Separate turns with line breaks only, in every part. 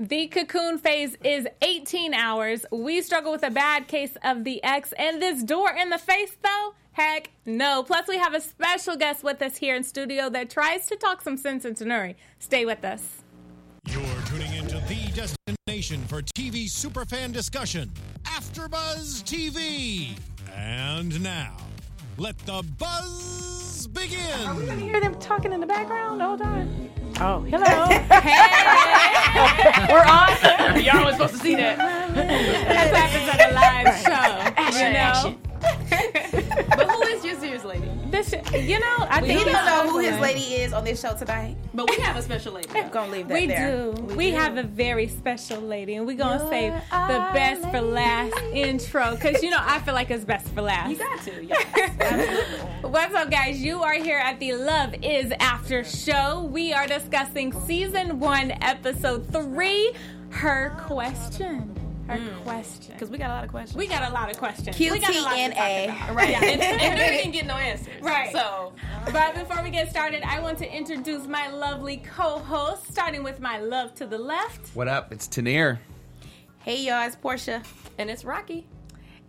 The cocoon phase is 18 hours. We struggle with a bad case of the X, and this door in the face, though, heck no. Plus, we have a special guest with us here in studio that tries to talk some sense into Nuri. Stay with us.
You're tuning into the destination for TV superfan discussion, AfterBuzz TV. And now, let the buzz begin.
Are we going to hear them talking in the background the whole time? Oh, hello.
Hey,
We're on. Y'all was supposed to see that.
that happens at a live show. you know,
But who is your serious lady?
this, you know, I
We
think
don't know who his lady is on this show tonight.
But we have a special lady.
I'm gonna leave that
We
there.
do. We, have a very special lady, and we're gonna save the best for last intro because you know I feel like it's best for last.
You got to. Yes.
What's up, guys? You are here at the Love Is After show. We are discussing season one, episode three. Her question. Her mm. question.
Because we got a lot of questions.
We got a lot of questions. We got a lot to
QTNA.
talk about.
right. and, and they didn't get no answers.
Right.
So
But before we get started, I want to introduce my lovely co-host, starting with my love to the left.
What up? It's Tenere.
Hey y'all, it's Porchia.
and it's Rocky.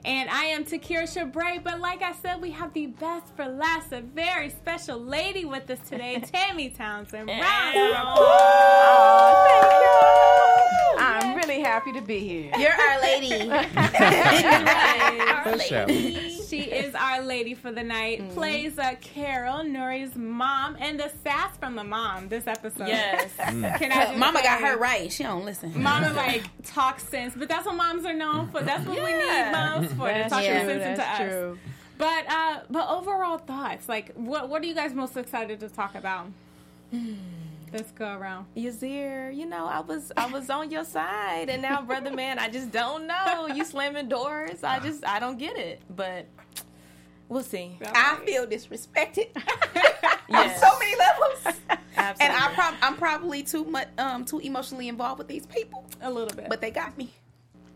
And I am Takira Shabrae, but like I said, we have the best for last, a very special lady with us today, Tammy Townsend. Round of
I'm really happy to be here.
You're our lady.
applause.
Show.
She is our lady for the night. Plays uh, Carol, Nuri's mom, and the sass from the mom this episode.
Yes.
Can I just
Mama got her right. She don't listen.
Mama like talk sense, but that's what moms are known for. That's what we need moms for to talk
true,
sense into
That's
us.
true.
But uh, but overall thoughts, like what what are you guys most excited to talk about? Let's go around.
Yasir, you know, I was I was on your side, and now, brother man, I just don't know. You slamming doors. I just I don't get it, but we'll see.
I feel disrespected
Yes.
on so many levels,
Absolutely.
and I prob- I'm probably too much, um, too emotionally involved with these people.
A little bit.
But they got me.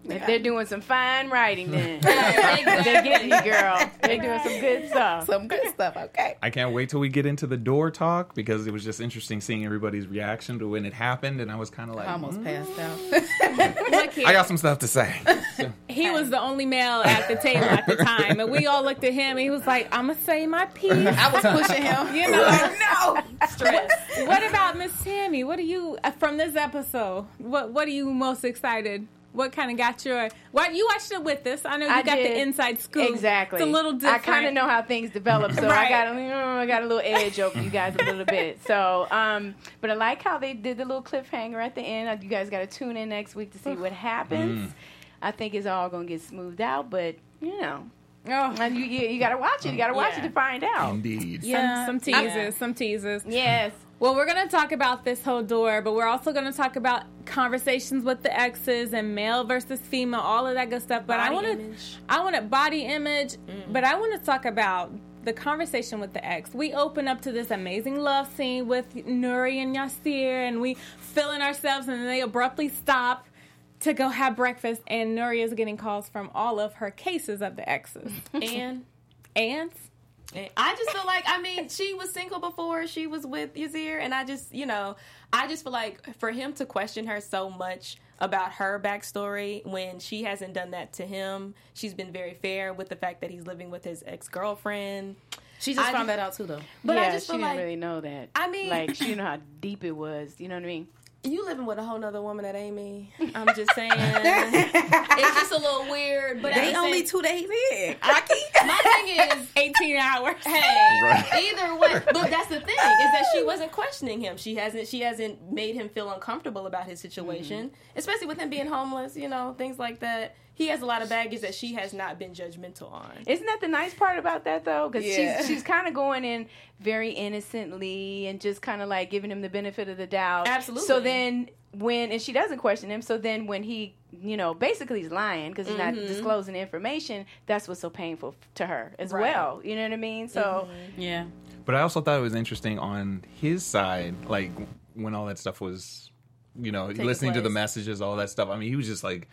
If they're doing some fine writing, then they're getting you, girl. They're doing some good stuff.
Some good stuff. Okay.
I can't wait till we get into the door talk because it was just interesting seeing everybody's reaction to when it happened, and I was kind of like,
I almost
"Mm,
passed out.
I got some stuff to say. So,
he was the only male at the table at the time, and we all looked at him. And he was like, "I'm gonna say my piece."
I was pushing him.
You know.
no.
stress.
what about Miss Tammy? What are you uh, from this episode? What What are you most excited? What kind of got your? What you watched it with us? I know you
I
got
did.
the inside scoop.
Exactly.
It's a little different.
I kind of know how things develop, so
Right.
I got a, mm, I got a little edge over you guys a little bit. So, um, but I like how they did the little cliffhanger at the end. Uh, You guys got to tune in next week to see what happens. I think it's all gonna get smoothed out, but you know,
Oh,
and you you, you got to watch it. You got to watch
Yeah.
it to find out.
indeed.
some, some teasers.
Yeah.
Some teasers.
Yes.
Well, we're going to talk about this whole door, but we're also going to talk about conversations with the exes and male versus female, all of that good stuff. But I want to. I want to body image, mm. but I want to talk about the conversation with the ex. We open up to this amazing love scene with Nuri and Yasir, and we feeling ourselves, and then they abruptly stop to go have breakfast, and Nuri is getting calls from all of her cases of the exes.
And
and
And I just feel like I mean she was single before she was with Yasir, and I just you know I just feel like for him to question her so much about her backstory when she hasn't done that to him, she's been very fair with the fact that he's living with his ex girlfriend.
She just
I
found
just-
that out too, though.
But
yeah,
I just
she didn't
like
really know that.
I mean-
like she didn't know how deep it was. You know what I mean?
You living with a whole nother woman that ain't me. I'm just saying it's just a little weird. But at
They
the
only
same-
two days in. Rocky.
My thing is
18 hours.
Hey,
Right.
either way, but that's the thing is that she wasn't questioning him. She hasn't. She hasn't made him feel uncomfortable about his situation, mm-hmm. especially with him being homeless. You know, things like that. He has a lot of baggage that she has not been judgmental on.
Isn't that the nice part about that though? Because
Yeah.
she's she's kind of going in very innocently and just kind of like giving him the benefit of the doubt.
Absolutely.
So then when and she doesn't question him. So then when he you know basically he's lying because he's not mm-hmm. disclosing information. That's what's so painful to her as
Right.
well. You know what I mean? So mm-hmm.
Yeah.
But I also thought it was interesting on his side, like when all that stuff was, you know, listening to the messages, all that stuff. I mean, he was just like,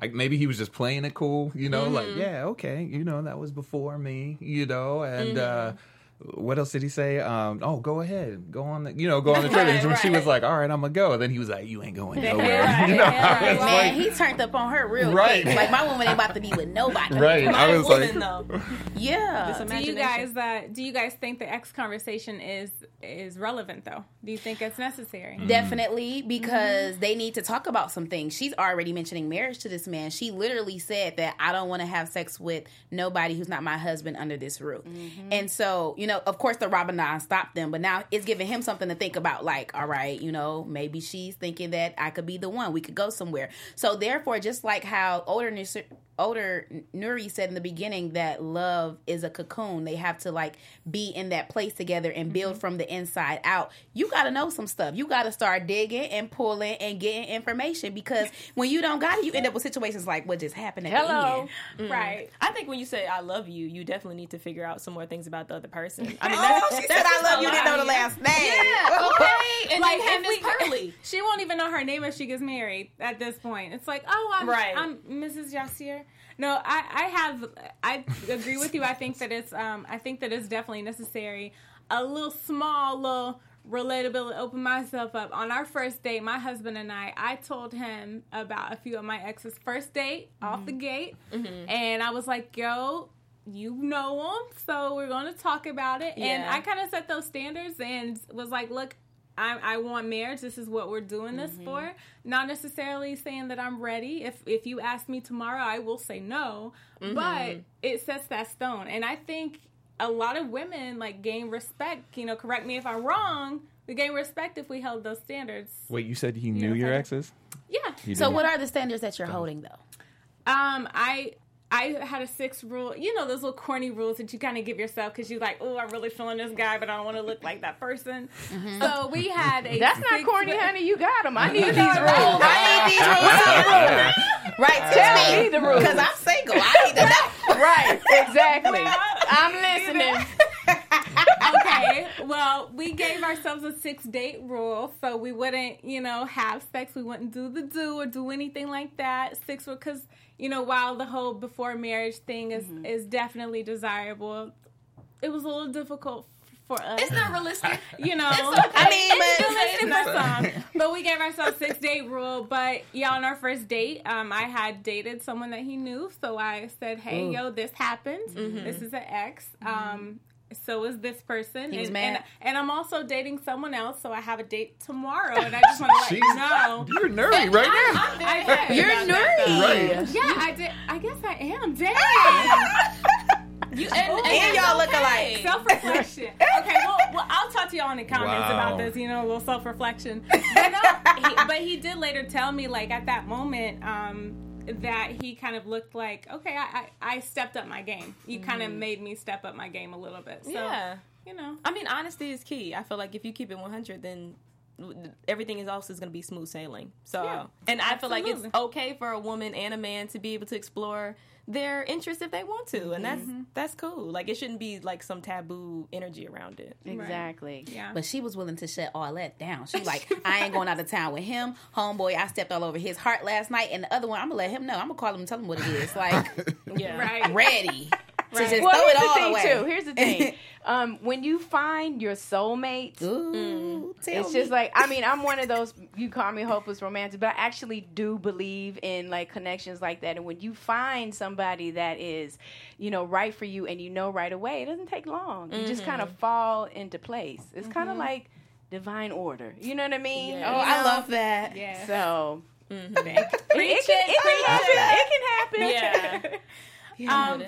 I, maybe he was just playing it cool, you know, like
Mm-hmm.
yeah, okay, you know, that was before me, you know, and uh, what else did he say? Um, oh, go ahead, go on the, you know, go on the trip. And when she was like, all right, I'm gonna go. Then he was like, you ain't going nowhere.
Right,
you know,
right.
Man,
like,
he turned up on her real
Right.
quick. Like my woman ain't about to be with nobody.
right.
My
I was
woman,
like,
though.
Yeah.
Do you
imagination.
guys uh, do you guys think the ex conversation is is relevant though? Do you think it's necessary?
Mm.
Definitely, because they need to talk about some things. She's already mentioning marriage to this man. She literally said that I don't want to have sex with nobody who's not my husband under this roof. And so, you know, of course, the Ramadan stopped them, but now it's giving him something to think about. Like, all right, you know, maybe she's thinking that I could be the one. We could go somewhere. So, therefore, just like how older older Nuri said in the beginning that love is a cocoon. They have to like be in that place together and build mm-hmm. from the inside out. You got to know some stuff. You got to start digging and pulling and getting information because when you don't got it, you end up with situations like what just happened at
Hello.
the end. Mm.
Right.
I think when you say I love you, you definitely need to figure out some more things about the other person. I mean,
Oh,
that's,
she said I love you. Didn't know the last name.
Yeah, okay. And
Like,
then Miss Pearly.
She won't even know her name if she gets married at this point. It's like, oh, I'm,
Right.
I'm Mrs. Yasir. No, I, I have, I agree with you. I think that it's, um, I think that it's definitely necessary. A little small, little relatability, open myself up. On our first date, my husband and I, I told him about a few of my ex's first date off the gate, and I was like, yo. You know them, so we're going to talk about it. And I kind of set those standards and was like, look, I, I want marriage. This is what we're doing this for. Not necessarily saying that I'm ready. If if you ask me tomorrow, I will say no. But it sets that stone, and I think a lot of women like gain respect. You know, correct me if I'm wrong. We gain respect if we held those standards.
wait, you said he knew your exes?
Yeah.
You
So what are the standards that you're holding though?
Um, I I had a six rule. You know those little corny rules that you kind of give yourself because you're like, oh, I'm really feeling this guy, but I don't want to look like that person. Mm-hmm. So we had a.
That's not
six-
corny, honey. You got them. I need these
No, no,
rules.
I need these rules. Right,
Tell
tell
me
me
the rules.
because I'm single. I need to know.
Right, exactly. I'm listening.
Okay. Well, we gave ourselves a six date rule, so we wouldn't, you know, have sex. We wouldn't do the do or do anything like that. Six because you know, while the whole before marriage thing is is definitely desirable, it was a little difficult for us.
It's not realistic.
you know,
I mean,
it's
but-
realistic for some. But we gave ourselves six date rule. But yeah, on our first date, um, I had dated someone that he knew, so I said, "Hey, yo, this happened. This is an ex. Um, so is this person,
He
and,
mad?
and and I'm also dating someone else, so I have a date tomorrow, and I just want to let you know."
You're nerdy right now.
I'm very happy
You're
about that, though.
Right.
Yeah, I did. I guess I am. Dang.
You, and, and,
And y'all look alike.
Self reflection. Okay, well, well, I'll talk to y'all in the comments
Wow.
about this. You know, a little self reflection. But, no, he, but he did later tell me, like at that moment, um, that he kind of looked like, okay, I, I, I stepped up my game. You kind of mm-hmm. made me step up my game a little bit. So,
yeah.
you know,
I mean, honesty is key. I feel like if you keep it 100, then everything else is going to be smooth sailing. So,
Yeah,
and I feel like it's okay for a woman and a man to be able to explore their interests if they want to, and that's mm-hmm. that's cool. Like it shouldn't be like some taboo energy around it.
Exactly.
yeah.
But she was willing to shut all that down. She was like, I ain't going out of town with him. Homeboy, I stepped all over his heart last night. And the other one, I'm going to let him know. I'm going to call him and tell him what it is. Like,
Yeah,
right.
ready to just
Well,
throw
here's
it
the
all
thing
away.
too. Here's the thing. um, when you find your soulmate,
Ooh, tell
it's
me.
just like I mean, I'm one of those you call me hopeless romantic, but I actually do believe in like connections like that. And when you find somebody that is, you know, right for you and you know right away, it doesn't take long. You just kind of fall into place. It's kind of like divine order. You know what I mean?
Yeah.
Oh,
You
I
know?
love that.
Yeah.
So
Mm-hmm.
it, it can, it can happen. It can happen.
Yeah.
Um,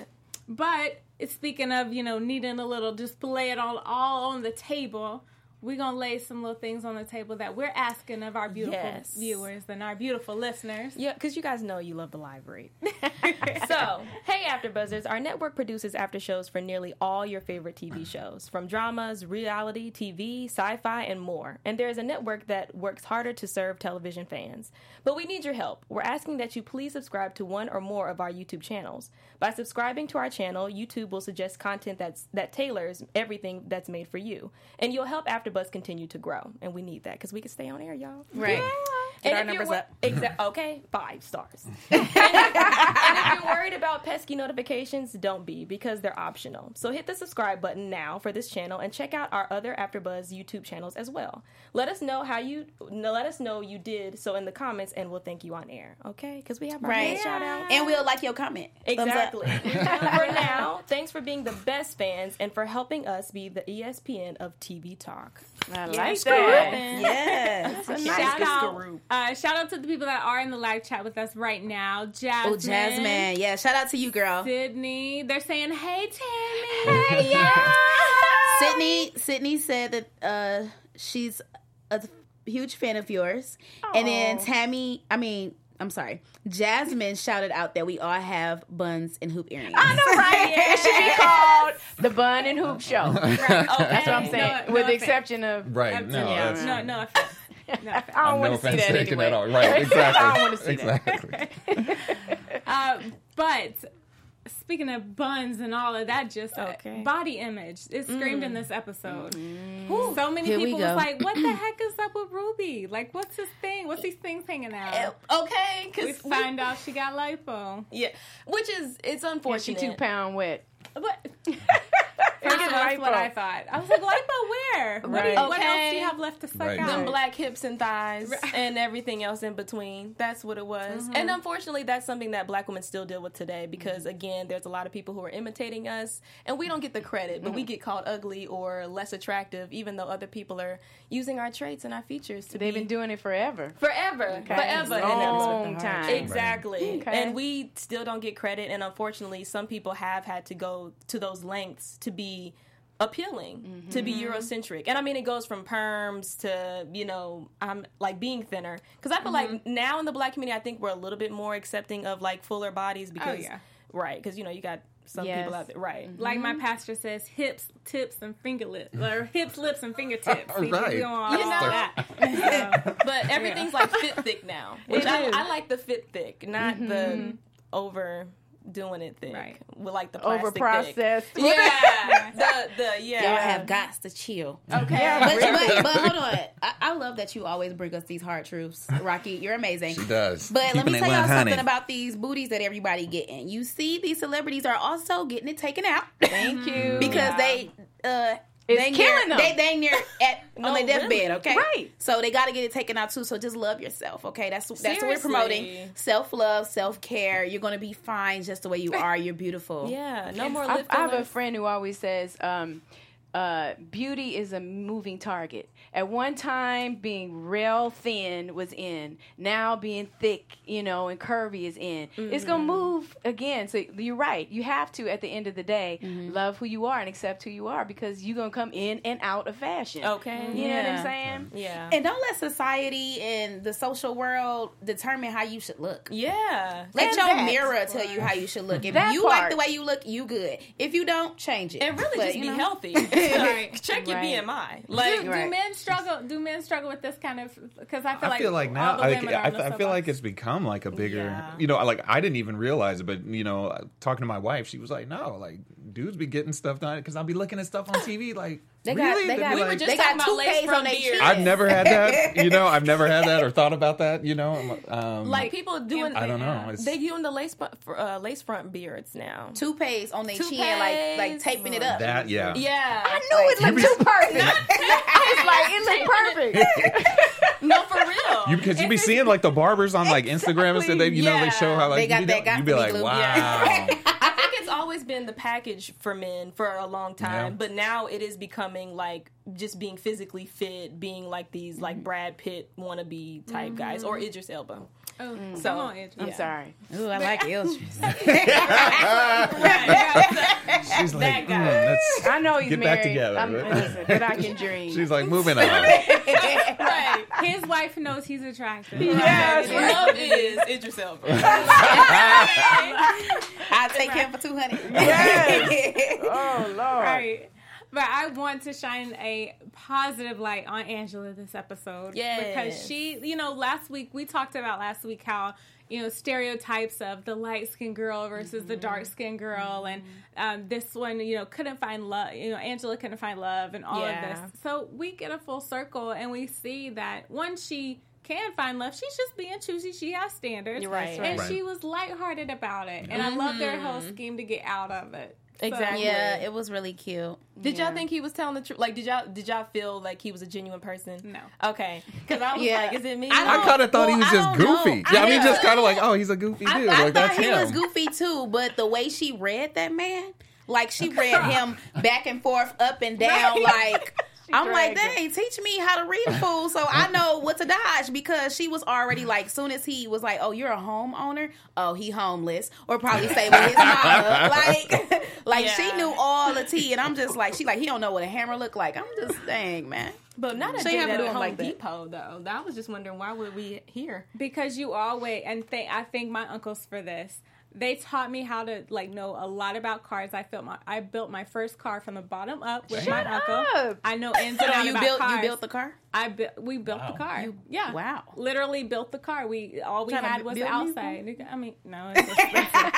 but it's speaking of, you know, needing a little, just lay it all, all on the table. We're going to lay some little things on the table that we're asking of our beautiful
Yes.
viewers and our beautiful listeners.
Yeah, because you guys know you love the library. so, hey, After Buzzers, our network produces after shows for nearly all your favorite TV mm. shows, from dramas, reality, TV, sci fi, and more. And there is a network that works harder to serve television fans. But we need your help. We're asking that you please subscribe to one or more of our YouTube channels. By subscribing to our channel, YouTube will suggest content that's, that tailors everything that's made for you. And you'll help AfterBuzz continue to grow. And we need that because we can stay on air, y'all.
Right.
And
our numbers
wor-
up.
Exact. Okay, five stars. and, if, and if you're worried about pesky notifications, don't be because they're optional. So hit the subscribe button now for this channel and check out our other AfterBuzz YouTube channels as well. Let us know how you. No, let us know you did so in the comments, and we'll thank you on air. Okay? Because we have our
Right.
shout out.
And we'll like your comment.
Exactly. for now, thanks for being the best fans and for helping us be the ESPN of TV talk.
I
Yeah,
like
screw
that.
Yes.
Shout
Good
out,
screw.
Uh, shout out to the people that are in the live chat with us right now. Jasmine,
Oh, Jasmine. Yeah, shout out to you, girl.
Sydney. They're saying, "Hey, Tammy." Hey, yeah.
Sydney Sydney said that uh, she's a huge fan of yours. And then Tammy, I mean, I'm sorry, Jasmine shouted out that we all have buns and hoop earrings.
I know, right? It should be called the Bun and Hoop Show. Oh, that's what I'm saying.
No-
With
no
the
offense.
exception of,
Right. No,
Yeah.
No, no offense. No.
I don't
no
want to see that anyway.
at all. Right. Exactly.
I don't want to see that.
exactly.
Uh, but speaking of buns and all of that, just uh,
Okay.
body image is screamed in this episode. So many
Here
people was like, "What the heck is up with Ruby? Like, what's his thing? What's these things hanging out?"
Okay, because We
find out she got lipo.
yeah, which is it's
She
unfortunate.
two pound wet.
But First of all, that's what I thought. I was like, lipo where? What, do you,
Right.
what else do you have left to suck
Right.
out?
Them black hips and thighs and everything else in between. That's what it was. Mm-hmm. And unfortunately, that's something that black women still deal with today because, mm-hmm. again, there's a lot of people who are imitating us and we don't get the credit, but we mm-hmm. get called ugly or less attractive, even though other people are using our traits and our features to
They've
be
been doing it forever.
forever, forever. And
Long
heart.
time.
Exactly.
Okay.
And we still don't get credit. And unfortunately, some people have had to go to those lengths to be appealing, to be Eurocentric. And I mean, it goes from perms to, you know, I'm like being thinner. Because I feel like now in the black community, I think we're a little bit more accepting of like fuller bodies because,
yeah.
right. Because, you know, you got some
Yes.
people out there. Right.
Like my pastor says, hips, tips, and finger lips, or hips, lips, and fingertips.
Right.
We don't
You know-
that.
But everything's like fit thick now, which I. I like the fit thick, not the over doing it thick.
Right.
With like the
Over
plastic thick. Yeah, the the yeah.
Y'all have got to chill.
okay.
But, but, but hold on. I, I love that you always bring us these hard truths. Rocky, you're amazing.
She does.
But let me tell y'all
100.
something about these booties that everybody getting. You see, these celebrities are also getting it taken out
Thank you.
because they uh
It's
they
killing
near,
them.
They they near at on
No,
their deathbed.
really.
Okay,
Right.
So they got to get it taken out too. So just love yourself. Okay, that's that's what we're promoting. Self love, self care. You're gonna be fine just the way you are. You're beautiful.
Yeah, no more
I, I have a friend who always says, um, uh, "Beauty is a moving target." At one time, being real thin was in. Now, being thick, you know, and curvy is in. It's gonna mm-hmm. move again. So you're right. You have to, at the end of the day, mm-hmm. love who you are and accept who you are because you're gonna come in and out of fashion.
Okay.
You know what
Yeah.
I'm saying?
Yeah.
And don't let society and the social world determine how you should look.
yeah.
Let
And
your
that.
mirror tell you how you should look. If
That
you like the way you look, you good. If you don't, change it.
And really
But,
just be
know,
healthy.
Right.
Check your
Right.
BMI. Like
do,
Right.
do men struggle? Do men struggle with this kind of? Because I feel
I
like
feel like
all
now
the
I,
women are
I,
on the
I feel like it's become like a bigger
Yeah.
you know like I didn't even realize it but you know talking to my wife she was like no like dudes be getting stuff done because I'll be looking at stuff on TV like
They got,
really
they
They'd
got,
We were just
they got
talking about lace
toothpaste
front
on their
beards.
I've never had that you know I've never had that or thought about that you know um,
like people doing
I don't know it's,
they doing the lace front, uh, lace front beards now.
toothpaste on their chin, like like taping it up.
that yeah
Yeah.
I knew it looked too perfect. it's like it looked perfect.
No, for real.
you because you be seeing like the barbers on like Instagram and stuff they you know they show how like
They got
you,
that
know,
got
you be
be
like wow
I think it's always been the package for men for a long time,
Yeah.
but now it is becoming like just being physically fit, being like these like mm-hmm. Brad Pitt wannabe type mm-hmm. guys or Idris Elba.
Oh,
So,
come on, Idris.
I'm
Yeah.
sorry.
Ooh, I like Idris.
she's like
guy.
mm, let's
I know he's
Get
married.
back together.
I'm, listen, but I can dream.
she's like moving on
Right.
His wife knows he's attractive.
Yes.
Love is Idris Elba.
I'll take him for two hundred. Yes.
oh Lord.
Right. But I want to shine a positive light on Angela this episode.
Yes.
Because she, you know, last week, we talked about last week how, you know, stereotypes of the light skinned girl versus the mm-hmm. dark skinned girl. And mm-hmm. um, this one, you know, couldn't find love. You know, Angela couldn't find love and all
Yeah.
of this. So we get a full circle and we see that once she can find love. She's just being choosy. She has standards,
You're right.
And
Right.
she was lighthearted about it, and I love their whole mm-hmm. scheme to get out of it. So-
Exactly.
Yeah, it was really cute.
Did
Yeah.
y'all think he was telling the truth? Like, did y'all did y'all feel like he was a genuine person?
No.
Okay, because I was
Yeah.
like, is it me?
I
I kind of thought he was just
don't know.
goofy. Yeah, I mean, just kind of like, oh, he's a goofy
I,
dude.
I
like
thought
that's
he
him.
was goofy too, but the way she read that man, like she read him back and forth, up and down, like. I'm like,
dragged
dang, teach me how to read a fool so I know what to dodge because she was already like, soon as he was like, oh, you're a homeowner? Oh, he homeless. Or probably say with his mama. Like, like she knew all the tea. And I'm just like, she like, he don't know what a hammer look like. I'm just, dang, man.
but not a
So you
date
have to
at
do
a Home
like that.
Depot though. I was just wondering why would we here?
because you always and th- I thank my uncles for this. They taught me how to like know a lot about cars. I built my I built my first car from the bottom up with my uncle. I know ins and outs
you
about
built,
cars.
you built the car?
I bu- we built
Wow.
the car.
You-
yeah.
wow.
Literally built the car. We all we
Trying
had was the
build
outside. I mean, no, it's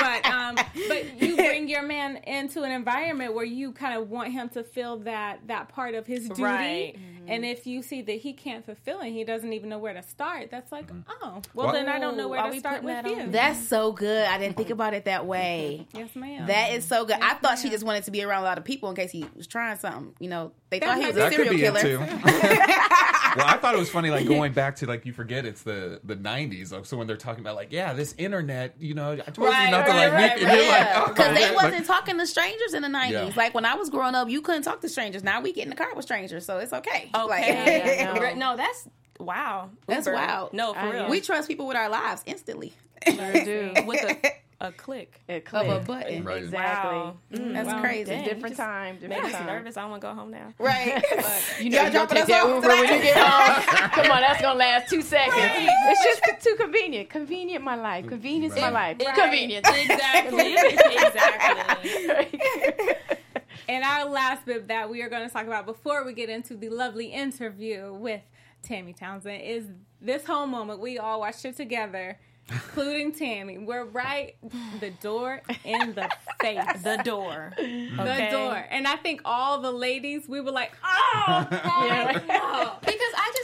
but um, but you bring your man into an environment where you kind of want him to feel that that part of his duty.
Right.
And if you see that he can't fulfill it, he doesn't even know where to start. That's like, oh, well,
Well-
then I don't know where
Are
to start with you.
That's so good. I didn't think about it that way.
yes, ma'am.
That is so good. I thought she just wanted to be around a lot of people in case he was trying something. You know, they
That
thought he was a
that could
serial
be
killer.
it too. well, I thought it was funny, like going back to like you forget it's the the '90s. Like, so when they're talking about like, yeah, this internet, you know, I told
Right,
you not to
right,
like
right,
make. And you're like,
Yeah,
oh,
because they wasn't
Like,
talking to strangers in the nineties.
Yeah.
Like when I was growing up, you couldn't talk to strangers. Now we get in the car with strangers, so it's okay.
Okay,
I know.
Right, no, that's wow.
That's
Uber.
wild.
No, for
I-
real.
we trust people with our lives instantly.
Sure do.
with a a click.
A
Of a button.
Right.
Exactly.
Wow.
Mm, mm, that's
Wow.
crazy.
Dang.
Different
just
time.
Made
Different
me
time.
nervous. I want to go home now.
Right.
You know
Y'all
you're take that
off
Uber when you get home. Come on, that's gonna last two seconds. It's just too convenient. Convenient, my life. Convenience, my life.
Right.
Convenient.
Exactly. exactly.
And our last bit that we are going to talk about before we get into the lovely interview with Tammy Townsend is this whole moment. We all watched it together, including Tammy. We're right the door in the face.
The door.
The
Okay.
door. And I think all the ladies, we were like, oh,
Yeah.
Because I just didn't.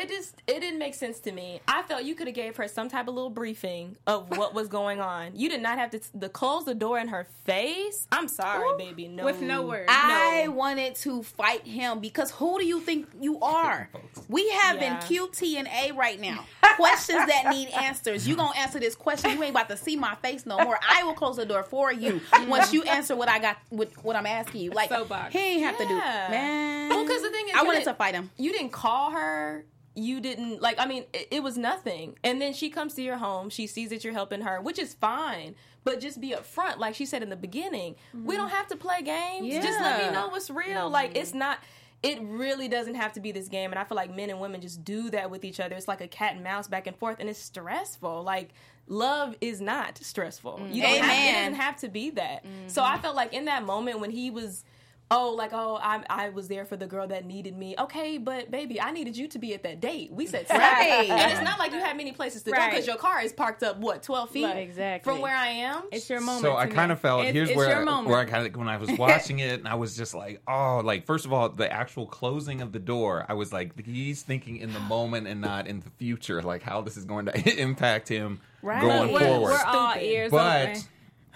It just it didn't make sense to me. I felt you could have gave her some type of little briefing of what was going on. You did not have to the close the door in her face. I'm sorry,
Ooh.
baby. No,
With no words.
I
No.
wanted to fight him because who do you think you are? We have
Yeah.
QT and A right now. Questions that need answers. You gonna answer this question? You ain't about to see my face no more. I will close the door for you once you answer what I got, what, what I'm asking you. Like
Soapbox.
he ain't have to do,
Yeah.
man.
Well, 'cause the thing is,
I wanted to fight him.
you didn't call her you didn't like i mean it, it was nothing. And then she comes to your home. She sees that you're helping her which is fine. But just be upfront like she said in the beginning. We don't have to play games. Yeah. just let me know what's real. Like it's not it really doesn't have to be this game. And i feel like men and women just do that with each other. It's like a cat and mouse back and forth and it's stressful. Like love is not stressful. You don't have, it
Amen.
doesn't have to be that. So i felt like in that moment when he was oh, like, oh, I, I was there for the girl that needed me. Okay, but baby, I needed you to be at that date. We said seven.
Right.
And it's not like you had many places to go because your car is parked up, what, 12 feet?
Right, exactly.
From where I am?
It's your moment.
So I kind of felt
It's-
here's
it's
where
your
I,
moment.
where I kind of when I was watching it and I was just like oh like first of all the actual closing of the door I was like he's thinking in the moment and not in the future like how this is going to impact him
Right.
going
we're,
forward.
we're all ears
but
open.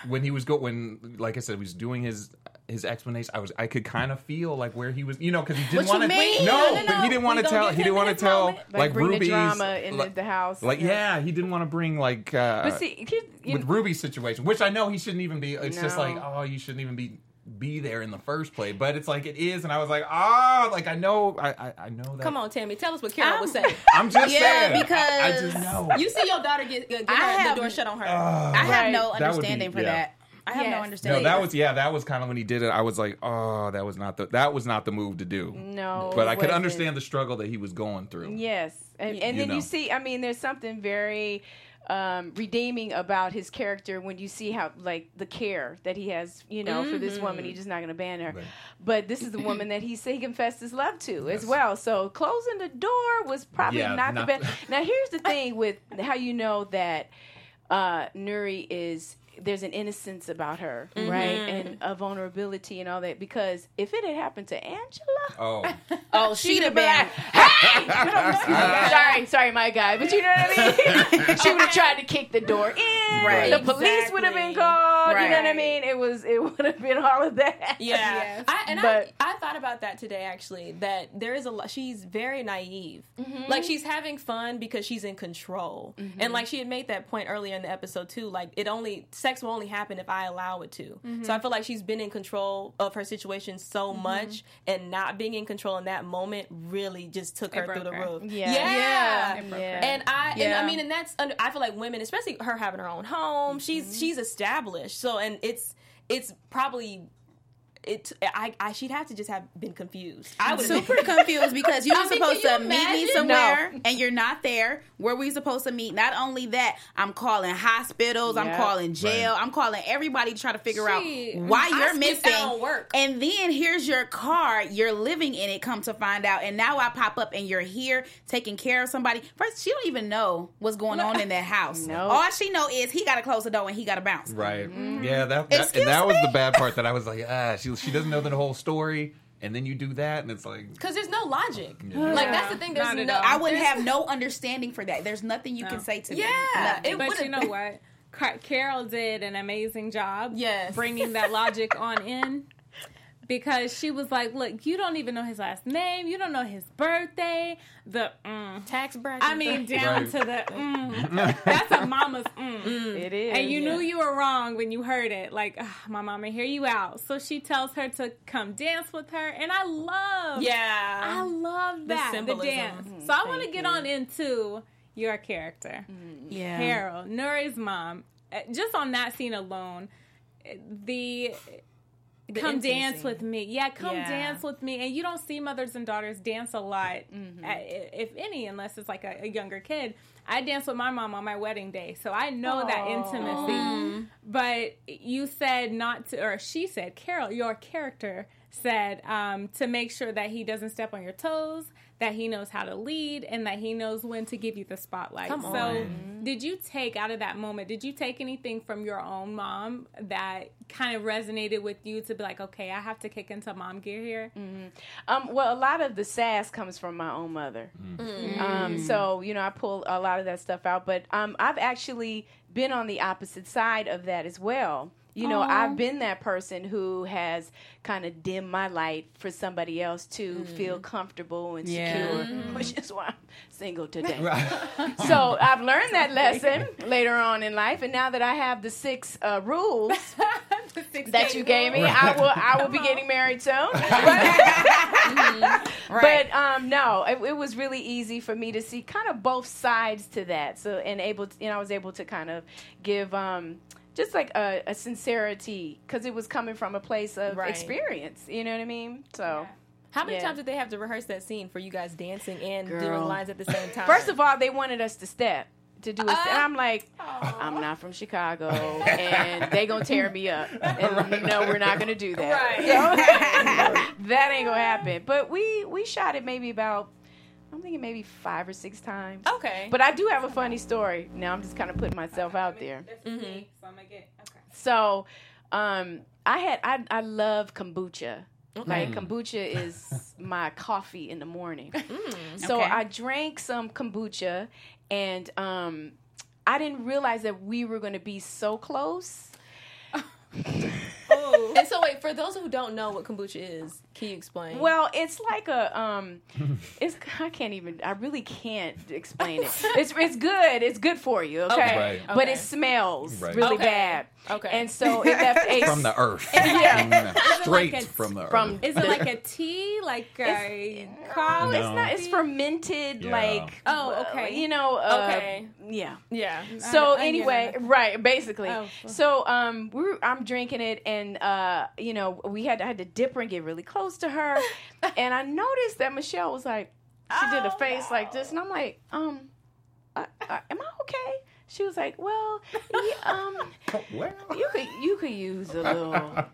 when he was go when like I said he was doing his his explanation I was I could kind of feel like where he was you know because he didn't want to
mean?
no,
No, no,
but he didn't want to tell he didn't want to tell
moment.
Like,
like
bring
Ruby's
the drama in
like,
the, the house.
like yeah he didn't want to bring like uh,
But see, here's, you
with Ruby's situation, which I know he shouldn't even be. It's just like, oh, you shouldn't even be be there in the first place. But it's like it is, and I was like, ah, like I know, I I, I know that.
Come on, Tammy, tell us what Carol would say.
I'm just
Yeah,
saying. I- I,
because
just know.
You see your daughter get, get,
I
her,
have-
the door shut on her.
Ah.
I have
Right.
no
That would be-
understanding for
yeah.
that. I have no
Yes.
no,
understanding.
that was yeah, that was kind of when he did it. I was like, oh, that was not the that was not the move to do.
no.
But I could
wasn't.
understand the struggle that he was going through.
Yes, and, and
You
then
know.
you see, I mean, there's something very um, redeeming about his character when you see how, like, the care that he has, you know, for this woman. He's just not going to ban her.
Right.
But this is the woman that he said he confessed his love to as well. So closing the door was probably
Yeah,
not,
not
the best. now, here's the thing with how you know that uh, Nuri is there's an innocence about her,
Mm-hmm.
right, and a vulnerability and all that. Because if it had happened to Angela,
Oh,
Oh, she'd have
been
been.
like, sorry, sorry, my guy, but you know what I mean. she would have tried to kick the door in.
Right.
The police would have been
Exactly.
called. You know what I mean? It was. It would have been all of that.
Yeah,
Yes.
I, and
But-
I, I thought about that today actually. That there is a lot. She's very naive.
Mm-hmm.
Like she's having fun because she's in control, and like she had made that point earlier in the episode too. Like it only sex will only happen if I allow it to.
Mm-hmm.
So I feel like she's been in control of her situation so much, and not being in control in that moment really just took her through the
her.
roof.
Yeah.
yeah.
Yeah.
And I, and I mean, and that's under, I feel like women, especially her having her own home, she's she's established. So, and it's it's probably it. I, I she'd have to just have been confused. I would
super confused because you
I
were
mean,
supposed to
you
meet me
imagine?
somewhere and you're not there. Where were we supposed to meet? Not only that, I'm calling hospitals, I'm calling jail,
Right.
I'm calling everybody to try to figure
She-
out why
I
you're missing.
work.
And then here's your car, you're living in it. Come to find out, and now I pop up and you're here taking care of somebody. First, she don't even know what's going on in that house.
No.
all she know is he got to close the door and he got to bounce.
right. Yeah, that, that and that was the bad part that I was like, ah, she she doesn't know the whole story, and then you do that, and it's like,
because there's no logic.
Yeah.
Like that's the thing. There's
Not
no.
I would
there's-
have no understanding for that. There's nothing you can say to me.
Yeah,
But
would've
you know what? Carol did an amazing job.
Yes.
bringing that logic on in because she was like, "Look, you don't even know his last name. You don't know his birthday. The mm.
tax bracket.
I mean, down
Right.
to the mm. That's a mama's mm.
It is.
And you
yeah.
knew you were wrong when you heard it. Like, my mama, hear you out. So she tells her to come dance with her, and I love,
Yeah, I
love that the,
symbolism.
dance. So I want to get
you.
on into your character.
Yeah.
Carol, Nuri's mom, uh, just on that scene alone, uh, the, come
intimacy.
dance with me. Yeah, come
Yeah.
dance with me. And you don't see mothers and daughters dance a lot,
Mm-hmm.
if any, unless it's like a, a younger kid. I danced with my mom on my wedding day, so I know that
Aw.
intimacy. But you said not to, or she said, Carol, your character said um, to make sure that he doesn't step on your toes, that he knows how to lead, and that he knows when to give you the spotlight.
Come
so,
on.
did you take out of that moment? Did you take anything from your own mom that kind of resonated with you to be like, okay, I have to kick into mom gear here?
Um, well, a lot of the sass comes from my own mother. Um, so you know, I pull a lot of that stuff out. But um, I've actually been on the opposite side of that as well. You know, I've been that person who has kind of dimmed my light for somebody else to feel comfortable and
Yeah.
secure, which is why I'm single today. so I've learned that lesson later on in life, and now that I have the six uh, rules that you gave me, I will I will be getting married soon.
Right.
But um, no, it, it was really easy for me to see kind of both sides to that. So and able, to, you know, I was able to kind of give um, just like a, a sincerity because it was coming from a place of
Right.
experience. You know what I mean? So.
How many
Yeah.
times did they have to rehearse that scene for you guys dancing and doing lines at the same time?
First of all, they wanted us to step to do a step. And uh, I'm like, I'm not from Chicago, and they gonna tear me up. And no, we're not gonna do that.
Right.
that ain't gonna happen. But we we shot it maybe about I'm thinking maybe five or six times.
okay.
But I do have a funny story. Now I'm just kind of putting myself out there.
So I'm gonna get okay.
So, um, I had I I love kombucha. Like kombucha is my coffee in the morning. So
Okay.
I drank some kombucha, and um, I didn't realize that we were going to be so close.
and so wait, for those who don't know what kombucha is, can you explain?
Well, it's like a um, it's I can't even I really can't explain it. It's it's good. It's good for you. Okay,
Okay,
Right.
but
okay.
it smells
Right.
really
Okay.
bad.
Okay.
and so it left a
from the earth,
Yeah.
Mm, straight
like a-
from the
from
earth.
Is it like a tea, like a coffee?
It's
No.
not. It's fermented,
Yeah.
like
Oh, okay.
you know. Uh,
Okay.
Yeah.
yeah.
So
I get
anyway,
it.
right, basically.
Oh.
So um, we were, I'm drinking it, and uh, you know, we had I had to dip her and get really close to her, and I noticed that Michele was like, she did a
Oh,
face like this, and I'm like, um, uh, uh, am I okay? She was like, well, yeah, um,
well,
you could you could use a little.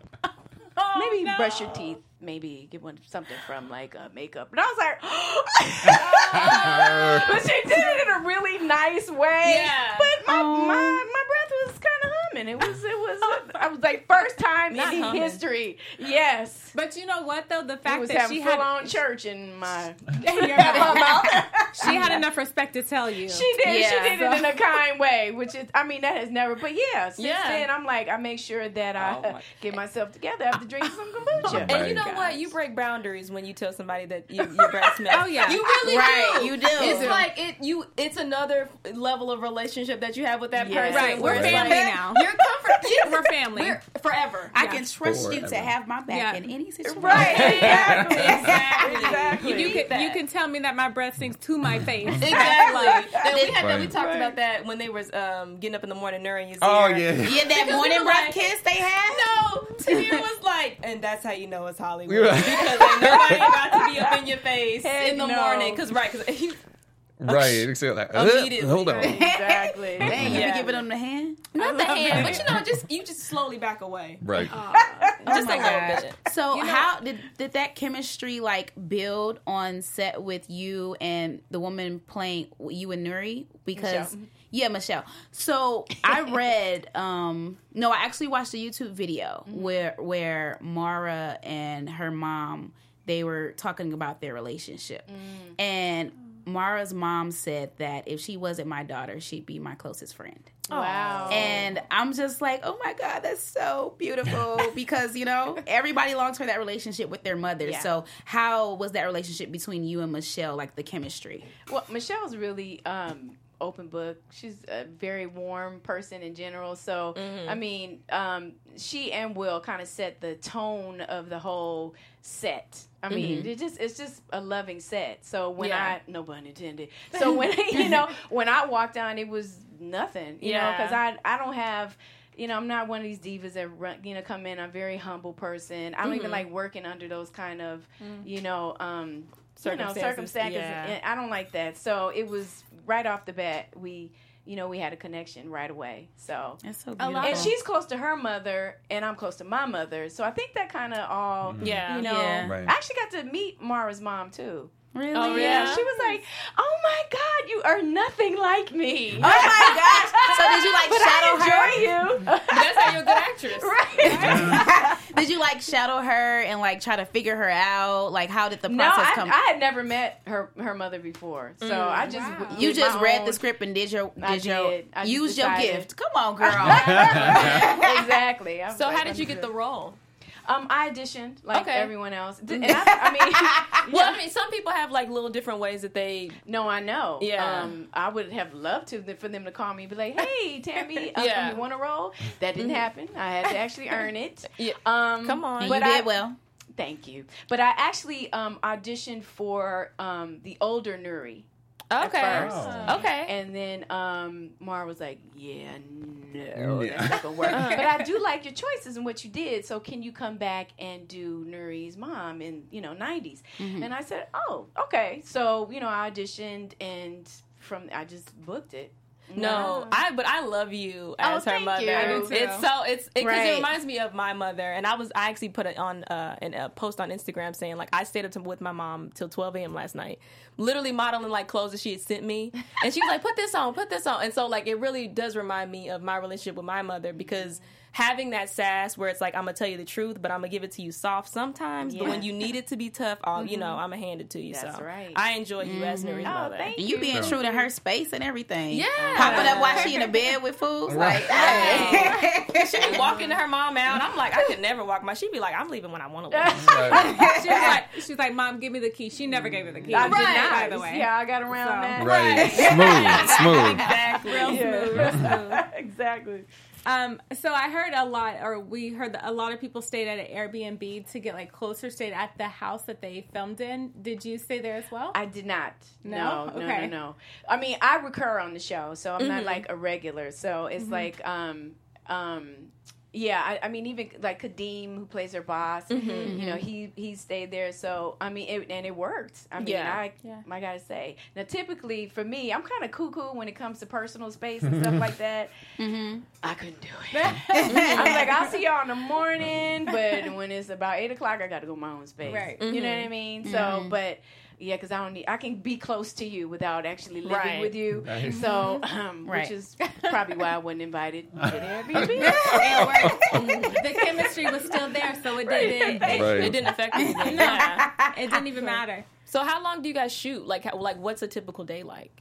Oh,
Maybe
no.
brush your teeth. Maybe get one something from like uh, makeup. And I was like, but she did it in a really nice way.
Yeah.
But my my, my breath was kind of humming. humming. It was, it was, I was like, first time
Not
in
humming.
history. Yes.
But you know what though? The fact
was
that
having
she
full
had
on church in my.
Mouth. she had enough respect to tell you.
She did.
Yeah.
She did it in a kind way, which is, I mean, that has never. But yeah, since
Yeah.
then, I'm like, I make sure that I
Oh my-
get myself together after drinking some kombucha.
And you
Right.
know what? You break boundaries when you tell somebody that you, your breath smells.
Oh, yeah.
you really
Right,
do.
you do.
It's like it. You. It's another level of relationship that you have with that
Yeah.
person.
Right, we're family
like,
now.
You're comfort. Yeah,
We're family.
We're forever.
I
Yeah.
can trust you to have my back
Yeah.
in any situation.
right? Exactly.
Exactly.
Exactly.
You,
You can you can tell me that my breath stinks to my face.
Exactly. And we, had that, we talked
Right.
about that when they was um, getting up in the morning during your
Oh
Zero.
yeah.
Yeah, that
Because
morning
we
breath
like-
kiss they had.
No, Tahir was like, and that's how you know it's Hollywood
We
because ain't nobody about to be up in your face
Heck
in the
no.
morning. Because right, because
Right. Except like,
Immediately.
hold on.
exactly.
Dang, you
Yeah.
be giving them the hand.
not the hand, but you know, just you just slowly back away,
Right.
just
my
a little
gosh.
bit.
So
You know-
how did did that chemistry like build on set with you and the woman playing you and Nuri? Because
Michele.
yeah, Michele. So I read um no, I actually watched a YouTube video
Mm-hmm.
where where Mara and her mom they were talking about their relationship.
Mm.
And Mara's mom said that if she wasn't my daughter, she'd be my closest friend.
Wow.
And I'm just like, oh my God, that's so beautiful because, you know, everybody longs for that relationship with their mother.
Yeah.
So, how was that relationship between you and Michele, like the chemistry?
Well, Michele's really um, open book. She's a very warm person in general. So, I mean, um, she and Will kind of set the tone of the whole set. I mean, it just it's just a loving set. So when
Yeah.
I no pun intended. So when you know when I walked on, it was nothing. You know, because I I don't have. You know, I'm not one of these divas that run, you know come in. I'm a very humble person. I don't even like working under those kind of, you know, um, you know,
Circumstances,
circumstances.
yeah.
I don't like that. So it was right off the bat. We, you know, we had a connection right away. So
That's so beautiful.
and she's close to her mother, and I'm close to my mother. So I think that kind of all, mm-hmm.
Yeah.
you know.
Yeah.
Right.
I actually got to meet Mara's mom too.
Really?
Oh,
Yeah,
Yeah.
she was like, "Oh my God, you are nothing like me."
Oh my gosh. So, did you like
but
shadow her?
you.
That's how you're a good actress.
right.
Did you like shadow her and like try to figure her out? Like, how did the
No,
process
I,
come?
I had never met her her mother before, so mm. I just
Wow.
you just read
own-
the script and did your did
I
your
did. I just
use your gift. Come on, girl.
exactly.
So
like,
how did you get the role?
Um, I auditioned like
Okay.
everyone else. And I, I mean,
Well, I mean, some people have like little different ways that they.
no, I know.
Yeah.
Um, I would have loved to for them to call me and be like, "Hey, Tammy, uh,
Yeah.
you want a role?" That didn't happen. I had to actually earn it.
Yeah.
Um,
Come on.
But
you did
I-
well.
Thank you. But I actually um, auditioned for um, the older Nuri.
Okay.
first.
Oh.
Okay.
And then um, Mara was like, "Yeah, no,
Yeah.
that's not gonna work." but I do like your choices and what you did. So can you come back and do Nuri's mom in you know 90s? And I said, "Oh, okay." So you know, I auditioned and from I just booked it.
No, I but I love you
Oh,
as her
thank
mother.
you. I do
too.
It's so it's because it,
Right.
reminds me of my mother, and I was I actually put it on uh, in a post on Instagram saying like I stayed up to, with my mom till 12 a.m. last night, literally modeling like clothes that she had sent me, and she was like, "Put this on, put this on," and so like it really does remind me of my relationship with my mother because. Having that sass where it's like I'm gonna tell you the truth, but I'm gonna give it to you soft sometimes. But when you need it to be tough, I'll you know mm-hmm. I'm gonna hand it to you.
That's
so
right.
I enjoy you as Nuri's mm-hmm.
Oh,
mother.
thank
And you being
you.
true to her space and everything.
Yeah.
Popping up while she in the bed with fools. Like,
Right. She'd be walking to her mom out. I'm like, I could never walk my. She'd be like, I'm leaving when I want to leave.
Right.
She was like, she was like, "Mom, give me the key." She never gave her the key.
I did
Right.
not.
By the way,
Yeah, I got around
So-
that.
Right. Smooth. Smooth.
exactly.
real smooth, real smooth.
exactly.
Um, so I heard a lot, or we heard that a lot of people stayed at an Airbnb to get like closer, stayed at the house that they filmed in. Did you stay there as well?
I did not.
No?
No, no,
Okay.
no, no. I mean, I recur on the show, so I'm not like a regular. So it's like, um, um, yeah. I, I mean, even like Kadeem, who plays her boss, mm-hmm, you know, mm-hmm. he he stayed there. So I mean, it, and it worked. I mean,
Yeah.
I
Yeah.
I gotta say. Now, typically for me, I'm kind of cuckoo when it comes to personal space and stuff like that. Mm-hmm. I couldn't do it. I'm like, I'll see y'all in the morning, but when it's about eight o'clock, I got to go my own space.
Right.
You know what I mean? So, but Yeah, because I don't need. I can be close to you without actually living
Right.
with you.
Right.
So, um,
Right.
which is probably why I wasn't invited to the Airbnb.
the chemistry was still there, so it didn't. It,
Right.
It didn't affect anything. Yeah.
it didn't even matter.
So how long do you guys shoot? Like, how, like what's a typical day like?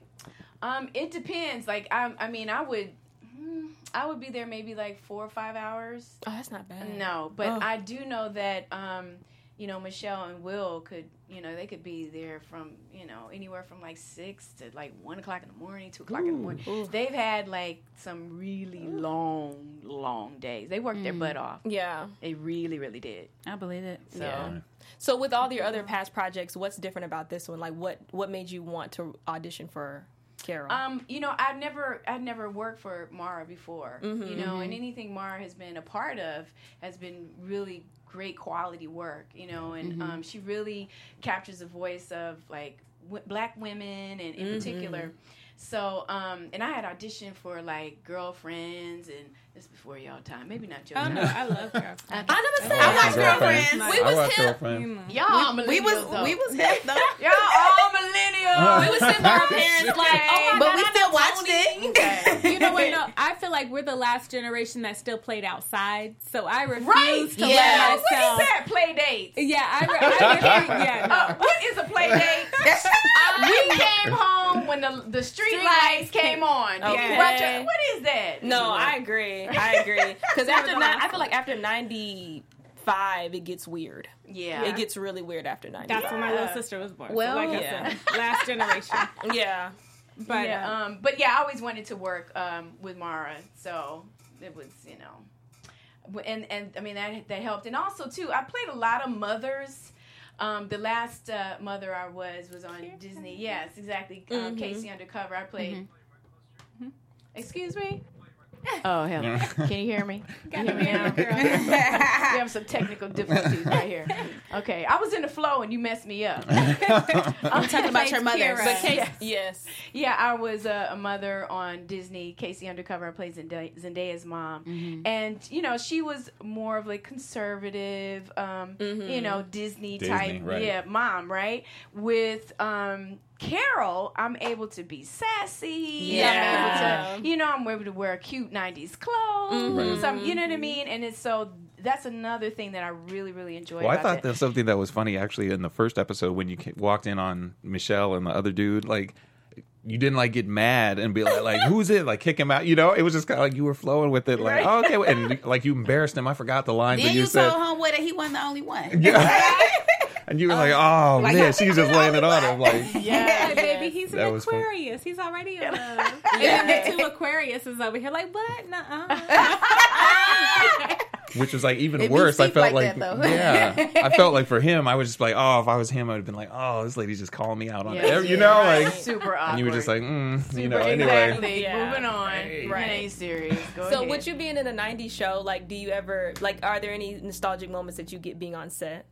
Um, it depends. Like, I, I mean, I would, hmm, I would be there maybe like four or five hours.
Oh, that's not bad.
No, but
Oh.
I do know that, um, you know, Michele and Will could, you know, they could be there from, you know, anywhere from like six to like one o'clock in the morning, two o'clock in the morning. They've had like some really long, long days. They worked their butt mm. off.
Yeah.
They really, really did.
I believe it.
So,
Yeah. So with all your other past projects, what's different about this one? Like, what what made you want to audition for Carol?
Um, you know, I've never I've never worked for Mara before. Mm-hmm, you know, and mm-hmm. anything Mara has been a part of has been really great quality work. You know, and um, she really captures the voice of like w- black women and in particular. So, um, and I had auditioned for like girlfriends and this before y'all time, maybe not your
Oh
time.
no, I love her.
I never said
I watched
Girlfriends.
Girlfriends.
We
I
was
watched
hip.
Girlfriend.
Y'all,
We was
though.
we was hip though.
y'all all millennials.
We was sitting by our parents like, oh my
but
god,
we
I
still watched
Tony.
it.
You know what? No, I feel like we're the last generation that still played outside, so I refuse
Right.
to
Yeah.
let
What is that? Play dates.
Yeah, I, re- I refuse. Yeah, no.
Uh, what is a play date? we came home when the the street,
Street
lights
lights
came on. Did
Okay.
watch? What is that?
No, I agree. I agree. Because after ni- I feel like after ninety five, it gets weird.
yeah.
It gets really weird after ninety.
That's when my little sister was born.
Well,
so like
yeah.
I said, last generation.
yeah.
But
yeah, um, but yeah, I always wanted to work um, with Mara, so it was you know, and and I mean that that helped, and also too, I played a lot of mothers. Um, the last uh, mother I was was on Disney. Yes, exactly. Um, K.C. Undercover. I played. Excuse me. Oh hell! Can you hear me? Can you hear me now? we have some technical difficulties right here. Okay, I was in the flow and you messed me up.
I'm talking about your mother.
But Case,
Yes.
yes.
Yeah, I was a, a mother on Disney. K.C. Undercover I played Zendaya, Zendaya's mom,
Mm-hmm.
and you know she was more of like conservative, um, you know Disney,
Disney,
type,
right.
yeah, mom, right? With um, Carol, I'm able to be sassy.
Yeah.
I'm able to, you know, I'm able to wear cute '90s clothes. Mm-hmm.
Right.
Some, you know what I mean? And it's so that's another thing that I really, really enjoyed.
Well, I thought
that.
that's something that was funny actually in the first episode when you walked in on Michele and the other dude. Like, you didn't like get mad and be like, like who's it? Like, kick him out. You know, it was just kind of like you were flowing with it. Like,
Right.
oh, okay, and like you embarrassed him. I forgot the lines
Then
that
you
you said.
told homeboy that he wasn't the only one.
Yeah. and you were like, oh
like,
man, she's just laying it on him. Like,
yeah,
Hey, baby, he's
That
an. Aquarius. He's already in love.
Yeah.
And then the two Aquariuses over here, like, what? Nuh-uh.
which was like even
It be
worse. I felt
like
like,
that,
yeah, I felt like for him, I was just like, oh, if I was him, I'd have been like, oh, this lady's just calling me out on
Yeah,
it, you know,
right.
like,
super awkward.
and you were just like, mm, you know,
Super-
anyway.
Exactly.
Yeah.
Moving on.
Right.
Right. serious. Go
So,
ahead.
with you being in a '90s show, like, do you ever like? Are there any nostalgic moments that you get being on set?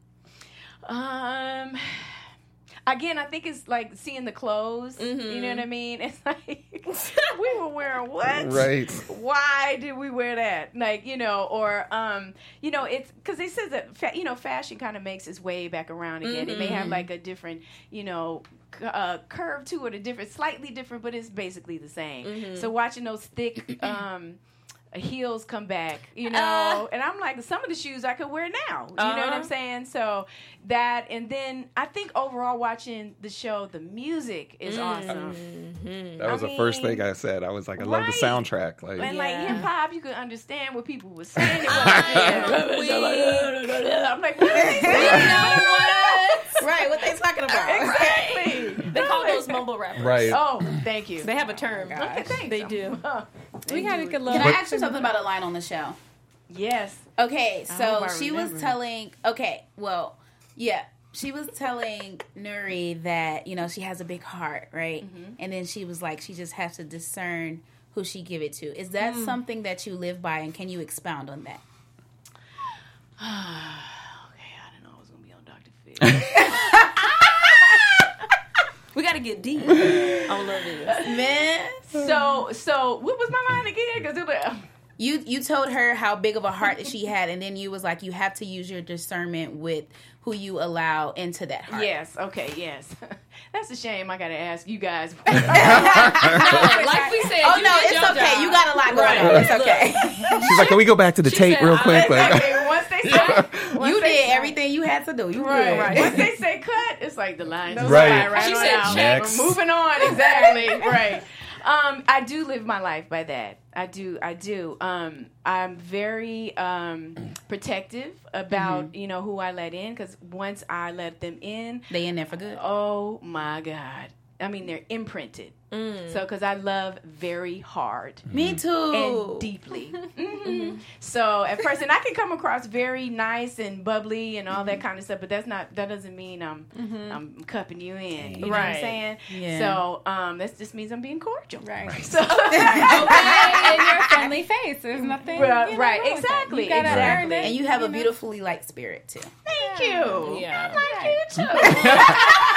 Um. Again, I think it's like seeing the clothes.
Mm-hmm.
You know what I mean? It's like we were wearing what?
Right.
Why did we wear that? Like you know, or um, you know, it's because they says that fa- you know, fashion kind of makes its way back around again. It may
Mm-hmm.
have like a different, you know, uh, curve to it, a different, slightly different, but it's basically the same.
Mm-hmm.
So watching those thick. um heels come back, you know,
Uh.
and I'm like, some of the shoes I could wear now, you know what
Uh-huh.
I'm saying? So that, and then I think overall watching the show, the music is
Mm.
awesome,
That was
I
the first thing I said. I was like, I love the soundtrack. Like,
and like hip hop, you could understand what people were saying. I'm like, what are they saying?
right, what they talking about?
exactly.
They call those mumble rappers.
right.
Oh, thank you.
They have a term.
Okay, thanks.
They do.
we gotta get a little.
Can I ask you something about a line on the show?
Yes.
Okay, so
hope I
she was telling. Okay, well, yeah, she was telling Nuri that you know she has a big heart, right?
Mm-hmm.
And then she was like, she just has to discern who she give it to. Is that
Mm.
something that you live by, and can you expound on that?
Okay, I didn't know I was gonna be on Dr. Phil.
We gotta get deep. I love this.
Man,
so, so what was my line again? Because it was.
Um, you you told her how big of a heart that she had, and then you was like, you have to use your discernment with who you allow into that heart.
Yes. Okay. Yes. That's a shame. I got to ask you guys.
like we said,
Oh
you
no, it's okay.
job.
You got a lot going
Right.
on. It's okay.
She's like, can we go back to the tape
said,
real
I-
quick? Like,
Okay, once they say, once
you
they
did
say-
everything you had to do. You
Right.
good.
right. Once they say cut, it's like the line. just
Right.
fly right
She
on
said
out.
next.
We're moving on. Exactly. right. Um, I do live my life by that. I do. I do. Um, I'm very um, protective about you know who I let in because once I let them in,
They in there for good.
oh my god. I mean, they're imprinted. Mm. So, because I love very hard mm-hmm.
Me too.
and deeply. Mhm. So at first, and I can come across very nice and bubbly and all that mm-hmm. kind of stuff, but that's not that doesn't mean I'm I'm cupping you in. You know what I'm saying?
Yeah.
So um, that just means I'm being cordial.
Right.
So
okay, and your friendly face. There's nothing.
Right,
you know,
right,
wrong with that.
exactly,
You
exactly.
earn it.
and you have a
know?
beautifully light spirit too.
thank you.
Yeah.
I like you too.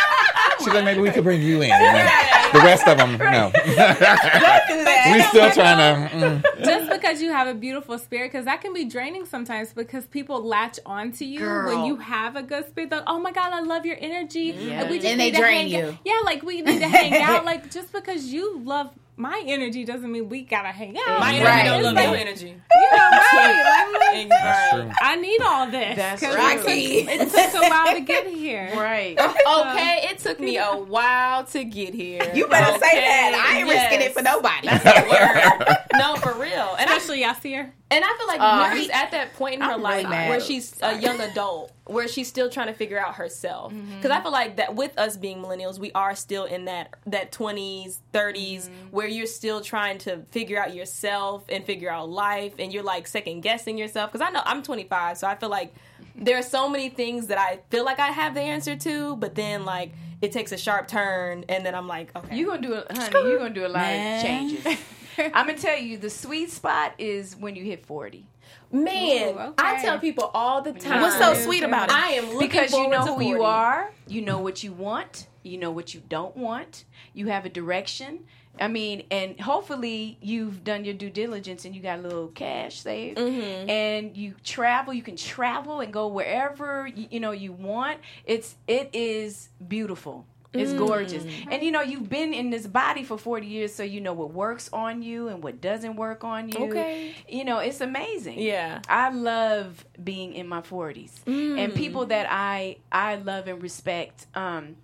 She's like, maybe we could bring you in. The rest of them, no.
we
we still trying to. Mm.
just because you have a beautiful spirit, because that can be draining sometimes because people latch onto you when you have a good spirit. They're, oh my god, I love your energy.
Yeah.
Like, we just
And they
need to
drain
hang
you.
Out. Yeah, like we need to hang out. Like just because you love my energy doesn't mean we gotta hang out.
My energy
Right.
don't love
like,
your energy.
You know, right? Like,
That's true.
I need all this.
That's
'cause
right.
It took, it took a while to get here.
Right.
Okay, it took me a while to get here.
You better say that. I ain't risking it for
yes.
nobody.
Word. No, for real. And actually I
Especially Yasir.
And I feel like
Uh,
Nuri's at that point in her
I'm really
life
mad.
where she's a young adult, where she's still trying to figure out herself.
Mm-hmm.
Because I feel like that with us being millennials, we are still in that that twenties, 30s,
Mm-hmm.
where you're still trying to figure out yourself and figure out life, and you're like second guessing yourself. Because I know I'm 25, so I feel like there are so many things that I feel like I have the answer to, but then like it takes a sharp turn, and then I'm like, okay,
you're gonna do it, honey. You're gonna do a lot
Man.
of changes. I'm gonna tell you, the sweet spot is when you hit 40.
man,
Ooh, okay.
I tell people all the time.
What's so sweet about it?
I am looking
because you know
to
who you are, you know what you want, you know what you don't want, you have a direction. I mean, and hopefully you've done your due diligence and you got a little cash saved,
Mm-hmm.
and you travel. You can travel and go wherever you, you know you want. It's it is beautiful. It's gorgeous, and you know you've been in this body for forty years, so you know what works on you and what doesn't work on you.
Okay.
you know it's amazing.
Yeah.
I love being in my 40s. And people that I I love and respect um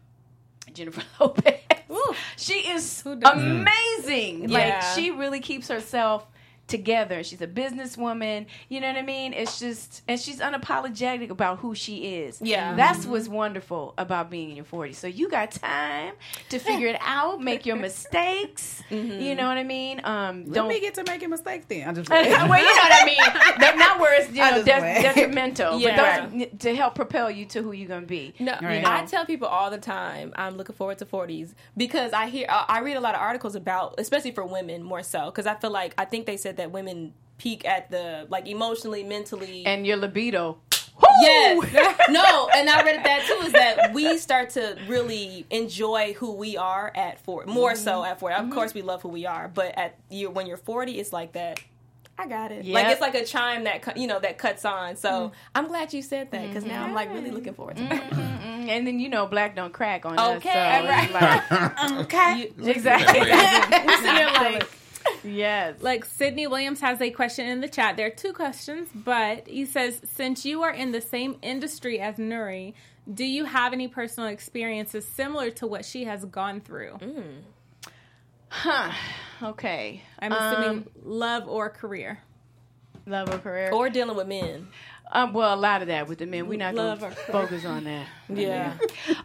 Jennifer Lopez. She is amazing.
Yeah.
Like she really keeps herself together. She's a businesswoman. You know what I mean? It's just and she's unapologetic about who she is.
Yeah.
That's what's wonderful about being in your 40s. So you got time to figure it out, make your mistakes. You know what I mean? Um
Let
don't
me get to making mistakes then. I'm just
well, you know what I mean. That not where it's you know de- detrimental,
Yeah.
but to help propel you to who you're gonna be.
No,
Right.
I tell people all the time I'm looking forward to 40s because I hear uh, I read a lot of articles about, especially for women more so, because I feel like I think they said that women peak at the like emotionally, mentally,
And your libido.
yes, no, and I read that too is that we start to really enjoy who we are at 40, more so
Mm-hmm.
at 40. Of course, we love who we are, but at you when you're 40, it's like that. I got it. Like it's like a chime that you know that cuts on. So I'm glad you said that because now I'm like really looking forward to it.
Mm, And then you know black don't crack on us.
Okay,
so
right.
like-
okay.
exactly.
You're like,
yes.
Like Sydney Williams has a question in the chat. There are two questions, but he says, since you are in the same industry as Nuri, do you have any personal experiences similar to what she has gone through?
Huh. Okay.
I'm assuming
Um,
love or career.
love or career.
or dealing with men.
um, well, a lot of that with the men. We're not going to focus on that.
Yeah.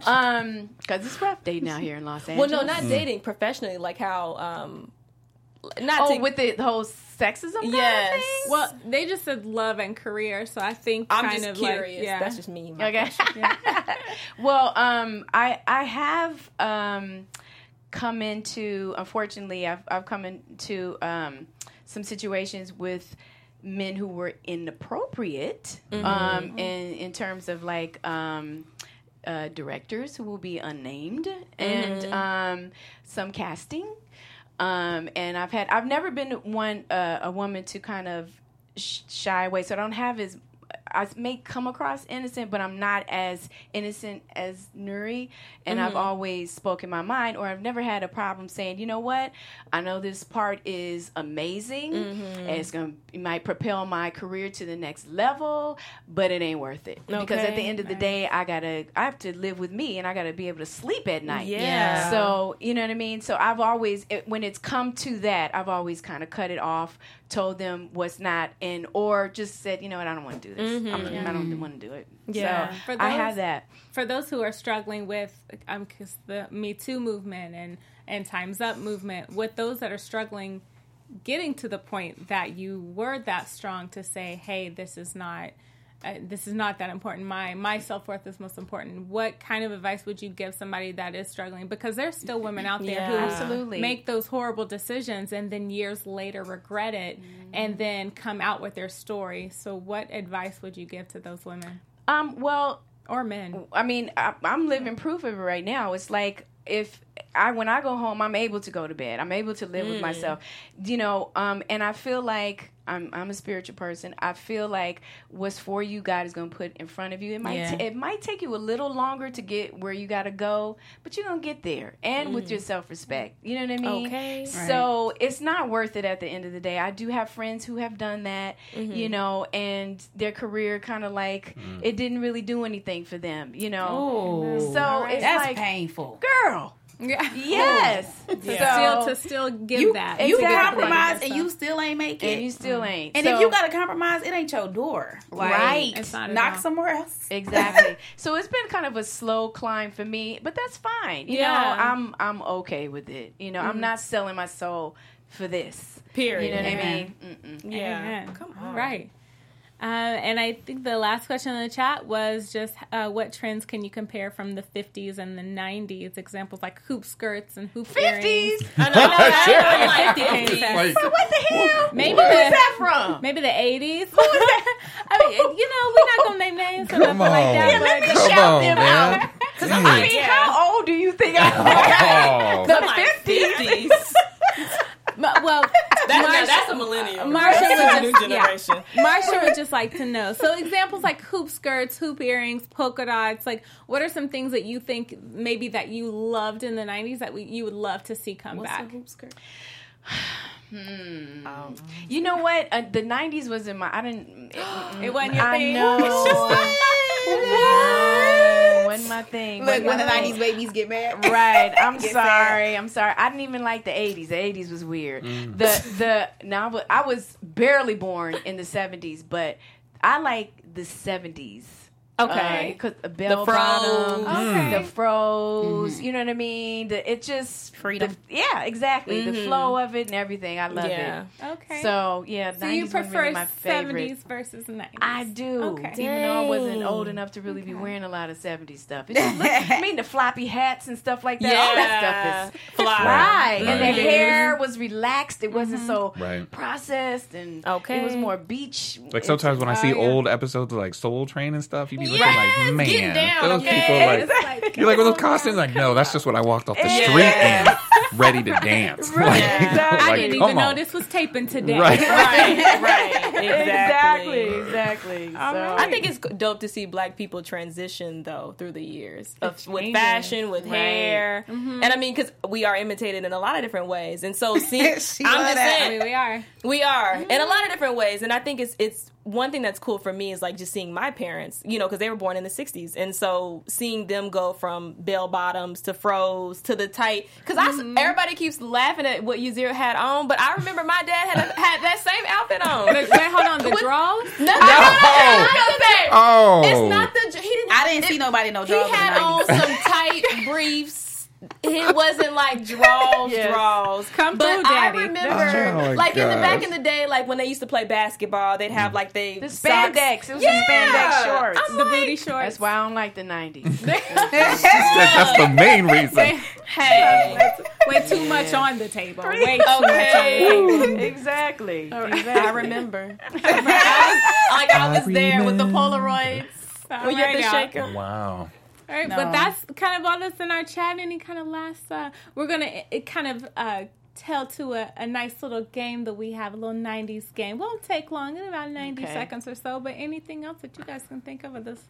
Um, because it's rough dating out here in Los Angeles.
Well, no, not dating professionally, like how um, not
Oh,
to,
with the whole sexism. kind of
Yes.
Well, they just said love and career, so I think
I'm
kind
just
of
curious.
like yeah.
That's just me. my
Okay.
question.
well, um, I I have um, come into unfortunately I've I've come into um, some situations with men who were inappropriate um, in in terms of like um, uh, directors who will be unnamed and um, some casting. Um, and I've had I've never been one uh, a woman to kind of sh- shy away, so I don't have as I may come across innocent, but I'm not as innocent as Nuri, and I've mm-hmm. always spoken my mind, or I've never had a problem saying, you know what, I know this part is amazing, mm-hmm. and it's gonna it might propel my career to the next level, but it ain't worth it because at the end of the day, I gotta I have to live with me, and I gotta be able to sleep at night.
Yeah.
So you know what I mean. So I've always, it, when it's come to that, I've always kind of cut it off, told them what's not, and or just said, you know what, I don't want to do this. I'm, I don't want to do it.
Yeah.
So
For
I
those-
have that.
for those who are struggling with um 'cause the Me Too movement and and Times Up movement, with those that are struggling getting to the point that you were that strong to say, "Hey, this is not uh, this is not that important. My my self worth is most important." What kind of advice would you give somebody that is struggling? Because there's still women out there who
Absolutely.
make those horrible decisions and then years later regret it and then come out with their story. So, what advice would you give to those women
Um. Well,
or men?
I mean, I, I'm living proof of it right now. It's like if I when I go home, I'm able to go to bed. I'm able to live with myself, you know. Um, and I feel like I'm I'm a spiritual person. I feel like what's for you, God is going to put in front of you. It might
Yeah.
t- it might take you a little longer to get where you got to go, but you're gonna get there, and with your self respect. You know what I mean?
Okay.
So it's not worth it at the end of the day. I do have friends who have done that,
Mm-hmm.
you know, and their career kind of like it didn't really do anything for them, you know.
Oh.
So it's
That's
like,
painful.
girl,
Yeah.
yes. Oh.
still
So,
to still give
You,
that.
you
Exactly.
compromise and you still ain't make it.
and you still mm-hmm. ain't.
And
So-
if you got to compromise, it ain't your door. Like,
Right.
It's not
knock
all.
somewhere else.
exactly. so it's been kind of a slow climb for me, but that's fine. You know, I'm I'm okay with it. You know, I'm mm-hmm. not selling my soul for this.
Period.
You know what I mean? Mm-mm.
Yeah.
Amen.
Come on.
Right. Uh, and I think the last question in the chat was just uh, what trends can you compare from the 50s and the 90s? Examples like hoop skirts and hoop earrings.
50s.
I know. I know.
Like 50s.
Like,
What the hell?
Maybe
Where is
the-
that from?
Maybe the 80s. I mean, you know, we're not going to name names or
Come
nothing like
on.
that.
Yeah,
but
Come
shout
on,
them
man.
out.
Dang.
I mean, how old do you think I am?
Oh.
the 50s.
50s.
Ma- well,
That's, now,
Marsha-
that's a millennial.
Marsha
That's a
was
new
just- yeah.
generation.
Marsha would just like to know. So examples like hoop skirts, hoop earrings, polka dots. Like, what are some things that you think maybe that you loved in the '90s that we, you would love to see come back? Hoop skirt.
You know what? Uh, the '90s was in my. I didn't. It,
It wasn't your
I
thing.
know.
What?
Wasn't my thing.
Look,
wasn't
when the 90s babies get mad.
Right. I'm
Get
sorry. I'm sorry. I didn't even like the 80s. The 80s was weird. Mm. The the now I was barely born in the 70s, but I like the 70s.
Okay.
Uh, because the bell
fros.
bottoms,
Okay.
the fros, mm-hmm. you know what I mean. The, it just
Freedom.
the- yeah, exactly. The mm-hmm. flow of it and everything. I love
Yeah.
it.
Okay.
So yeah,
So
90s
you prefer
my
70s versus 90s?
I do.
Okay.
Even though I wasn't old enough to really be wearing a lot of 70s stuff. It just look, I mean, the floppy hats and stuff like that. Yeah. All that stuff is.
Fly.
Right. And the hair was relaxed. It wasn't mm-hmm. so
Right.
processed and
Okay.
it was more beach.
Like sometimes when I see
Oh, yeah.
old episodes of like Soul Train and stuff, you be looking
Yes,
like, man,
get down,
those
okay?
people like.
It's like,
You're like with those costumes, like no, that's just what I walked off the
Yeah.
street in, ready to dance. Like,
Exactly.
I didn't
come
even know this was taping today.
Right.
Right, right.
Exactly.
Exactly.
Exactly. So,
I think it's dope to see black people transition though through the years of, with fashion, with
Right.
hair, mm-hmm. and I mean because we are imitated in a lot of different ways, and so see, I'm just
She love that.
I
saying
mean, we are.
we are in a mm-hmm. lot of different ways, and I think it's it's one thing that's cool for me is like just seeing my parents, you know, because they were born in the '60s, and so seeing them go from bell bottoms to fros to the tight. Because I mm-hmm. everybody keeps laughing at what Yasir had on, but I remember my dad had a, had that same outfit on.
But wait, hold on. The draws?
No,
Oh.
no,
Oh,
It's not the. He didn't.
I didn't see nobody no
He
drawers in
had on some tight briefs. It wasn't like draws,
Yes.
draws.
Come
but
through,
I remember,
Oh, my
like in the back in the day, like when they used to play basketball, they'd have like they
the
socks.
spandex. It was
Yeah.
the spandex shorts.
I'm
The
like,
booty shorts.
That's why I don't like the 90s.
that's the main reason.
Hey,
Way too much on the table. Way too much on the
okay.
table.
exactly.
I remember. I was, like I was there with the Polaroids
All
when you had
right,
to
y'all.
Wow.
All right,
No.
but that's kind of all that's in our chat. Any kind of last, uh, we're gonna it, kind of uh, tell to a, a nice little game that we have, a little 90s game. Won't take long, in about 90
Okay.
seconds or so, but anything else that you guys can think of with this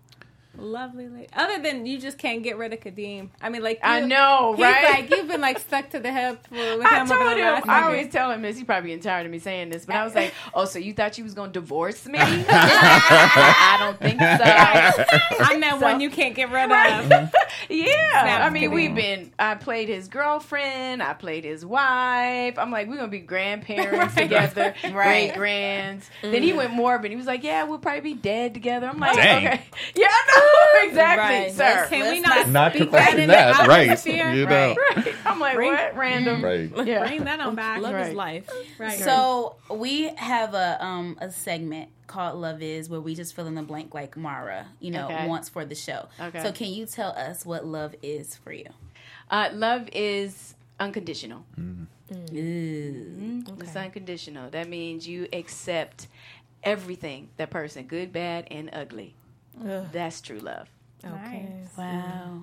lovely lady? Other than you just can't get rid of Kadeem. I mean, like,
I
you-
know,
he's
right?
like, you've been like stuck to the hip with
I
him over
told him. I always tell him this. He probably getting tired of me saying this, but I was like, "Oh, so you thought you was gonna divorce me? I don't think so."
I'm that
So-
one you can't get rid of.
Yeah, I mean,
kidding.
we've been. I played his girlfriend. I played his wife. I'm like, we're gonna be grandparents
Right.
together,
Right.
great grands. Then he went morbid. He was like, yeah, we'll probably be dead together. I'm like,
Dang.
okay, yeah, I know exactly,
Right.
sir.
Can we
Let's
not,
Not
speak
question
that,
that, right?
atmosphere?
You know,
Right. I'm like,
Bring-
what? Random.
right?
Yeah.
Bring that on back.
Love
Right.
is life.
Right.
So we have a um a segment called Love Is where we just fill in the blank like Mara, you know,
Okay.
wants for the show.
Okay.
So can you tell us what love is for you?
Uh, love is unconditional.
Ooh.
It's unconditional. That means you accept everything that person, good, bad, and ugly. That's true love.
Okay.
Nice.
Wow.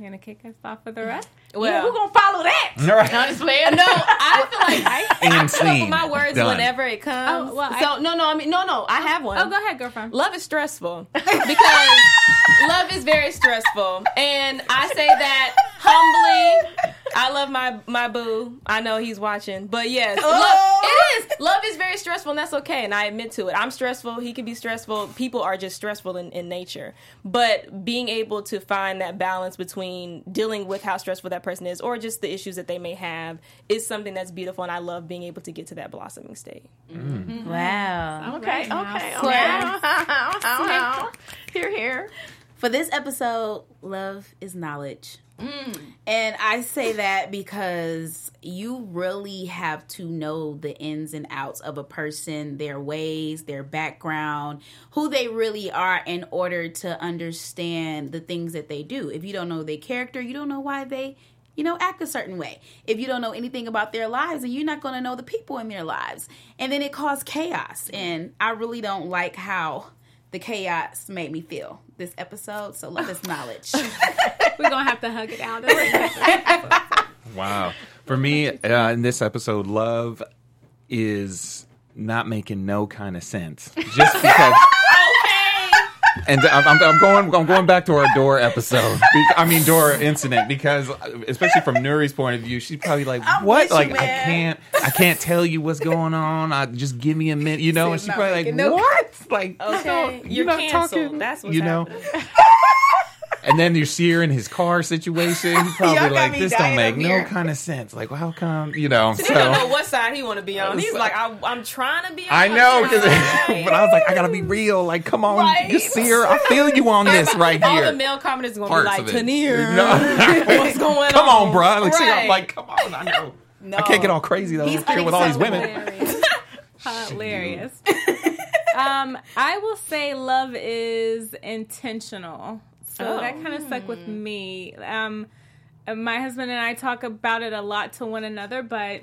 You gonna kick us off with the rest?
yeah,
Well,
who gonna follow that?
All right.
No, just playing.
no, I feel like I, I
And
come up
scene.
with my words
Done.
whenever it comes.
Oh, well, I-
so no, no, I mean no, no. I have one.
Oh, go ahead, girlfriend.
Love is stressful because love is very stressful, and I say that humbly. I love my my boo. I know he's watching, but yes, oh! love, it is. Love is very stressful, and that's okay. And I admit to it. I'm stressful. He can be stressful. People are just stressful in, in nature. But being able to find that balance between dealing with how stressful that person is, or just the issues that they may have, is something that's beautiful. And I love being able to get to that blossoming state. Mm-hmm.
Wow.
Okay,
Right
okay,
now.
okay. Here, here.
For this episode, love is knowledge. Mm. And I say that because you really have to know the ins and outs of a person, their ways, their background, who they really are in order to understand the things that they do. If you don't know their character, you don't know why they, you know, act a certain way. If you don't know anything about their lives, then you're not going to know the people in their lives. And then it caused chaos. Mm. And I really don't like how the chaos made me feel this episode. So love is knowledge.
We're gonna have to hug it out.
Wow. For me, uh, in this episode, love is not making no kind of sense. Just because. And I'm, I'm, I'm going. I'm going back to our door episode. Be- I mean, door incident because, especially from Nuri's point of view, she's probably like,
I'm
"What?
with you,
like, I can't. I can't tell you what's going on. I just give me a minute, you know." And she's probably like,
making no-
"What? Like,
Okay,
you
you're
not
canceled.
talking,
That's what's
you know."
happening.
And then you see her in his car situation. He's probably
Y'all got
like,
me
"This don't make
over
no
here."
kind of sense. Like, how come? You know?"
He
So
don't know what side he want to be on. He's like, I, I'm trying to be. on
I
know,
know, 'cause-
side.
but I was like, I gotta be real. Like, come on,
Right.
just see her. I feel you on this right
All the
here.
male commenters are gonna
Parts
be like,
of it.
Tenere,
No.
what's going on?
come
on?
on, bro. Like, see, I'm
Right.
like, come on. I know.
No.
I can't get all crazy though.
He's
here with all these women.
Hilarious. Hilarious. um, I will say love is intentional. So
Oh.
that kind of stuck with me. Um, uh, my husband and I talk about it a lot to one another, but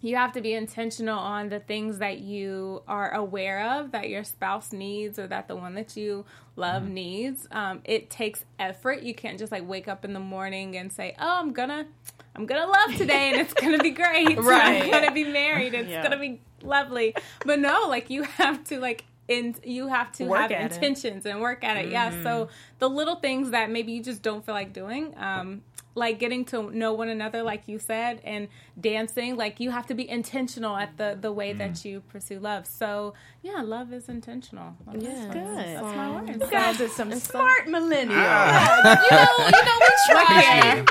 you have to be intentional on the things that you are aware of that your spouse needs or that the one that you love needs. Um, it takes effort. You can't just like wake up in the morning and say, "Oh, I'm gonna." I'm gonna love today and it's gonna be great.
Right.
I'm gonna be married. It's
Yeah.
gonna be lovely. But no, like you have to like in you have to
Work
have
at it.
intentions and work at it. Yeah. So the little things that maybe you just don't feel like doing, um, like getting to know one another, like you said, and dancing, like you have to be intentional at the the way that you pursue love. So yeah, love is intentional. Love
Yeah.
fun.
Good.
That's my word.
You guys are some smart millennials.
You know, you know, we try.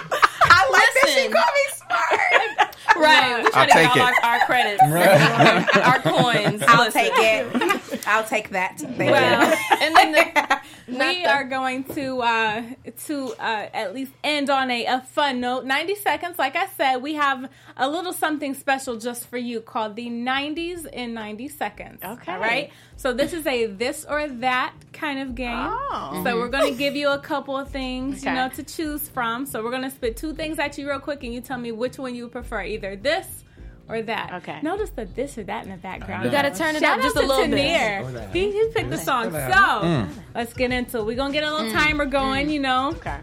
I like that she
Listen.
called me smart.
Right, we try
I'll
to
take
get all
it.
our, our credits, our coins.
I'll
Listen.
take it. I'll take that. Thank
Well,
you.
and then the,
we
the-
are going to uh to uh at least end on a, a fun note 90 seconds like i said we have a little something special just for you called the 90s in 90 seconds
Okay.
all right so this is a this or that kind of game
Oh.
so we're mm-hmm. going to give you a couple of things you know to choose from so we're going to spit two things at you real quick and you tell me which one you prefer either this or that.
Okay.
Notice the this or that in the background.
You
gotta turn it
Shout
up just
out
a
to
little bit.
Tenere. He, he picked the song. So mm. let's get into it. We're gonna get a little mm. timer going, mm. you know.
Okay.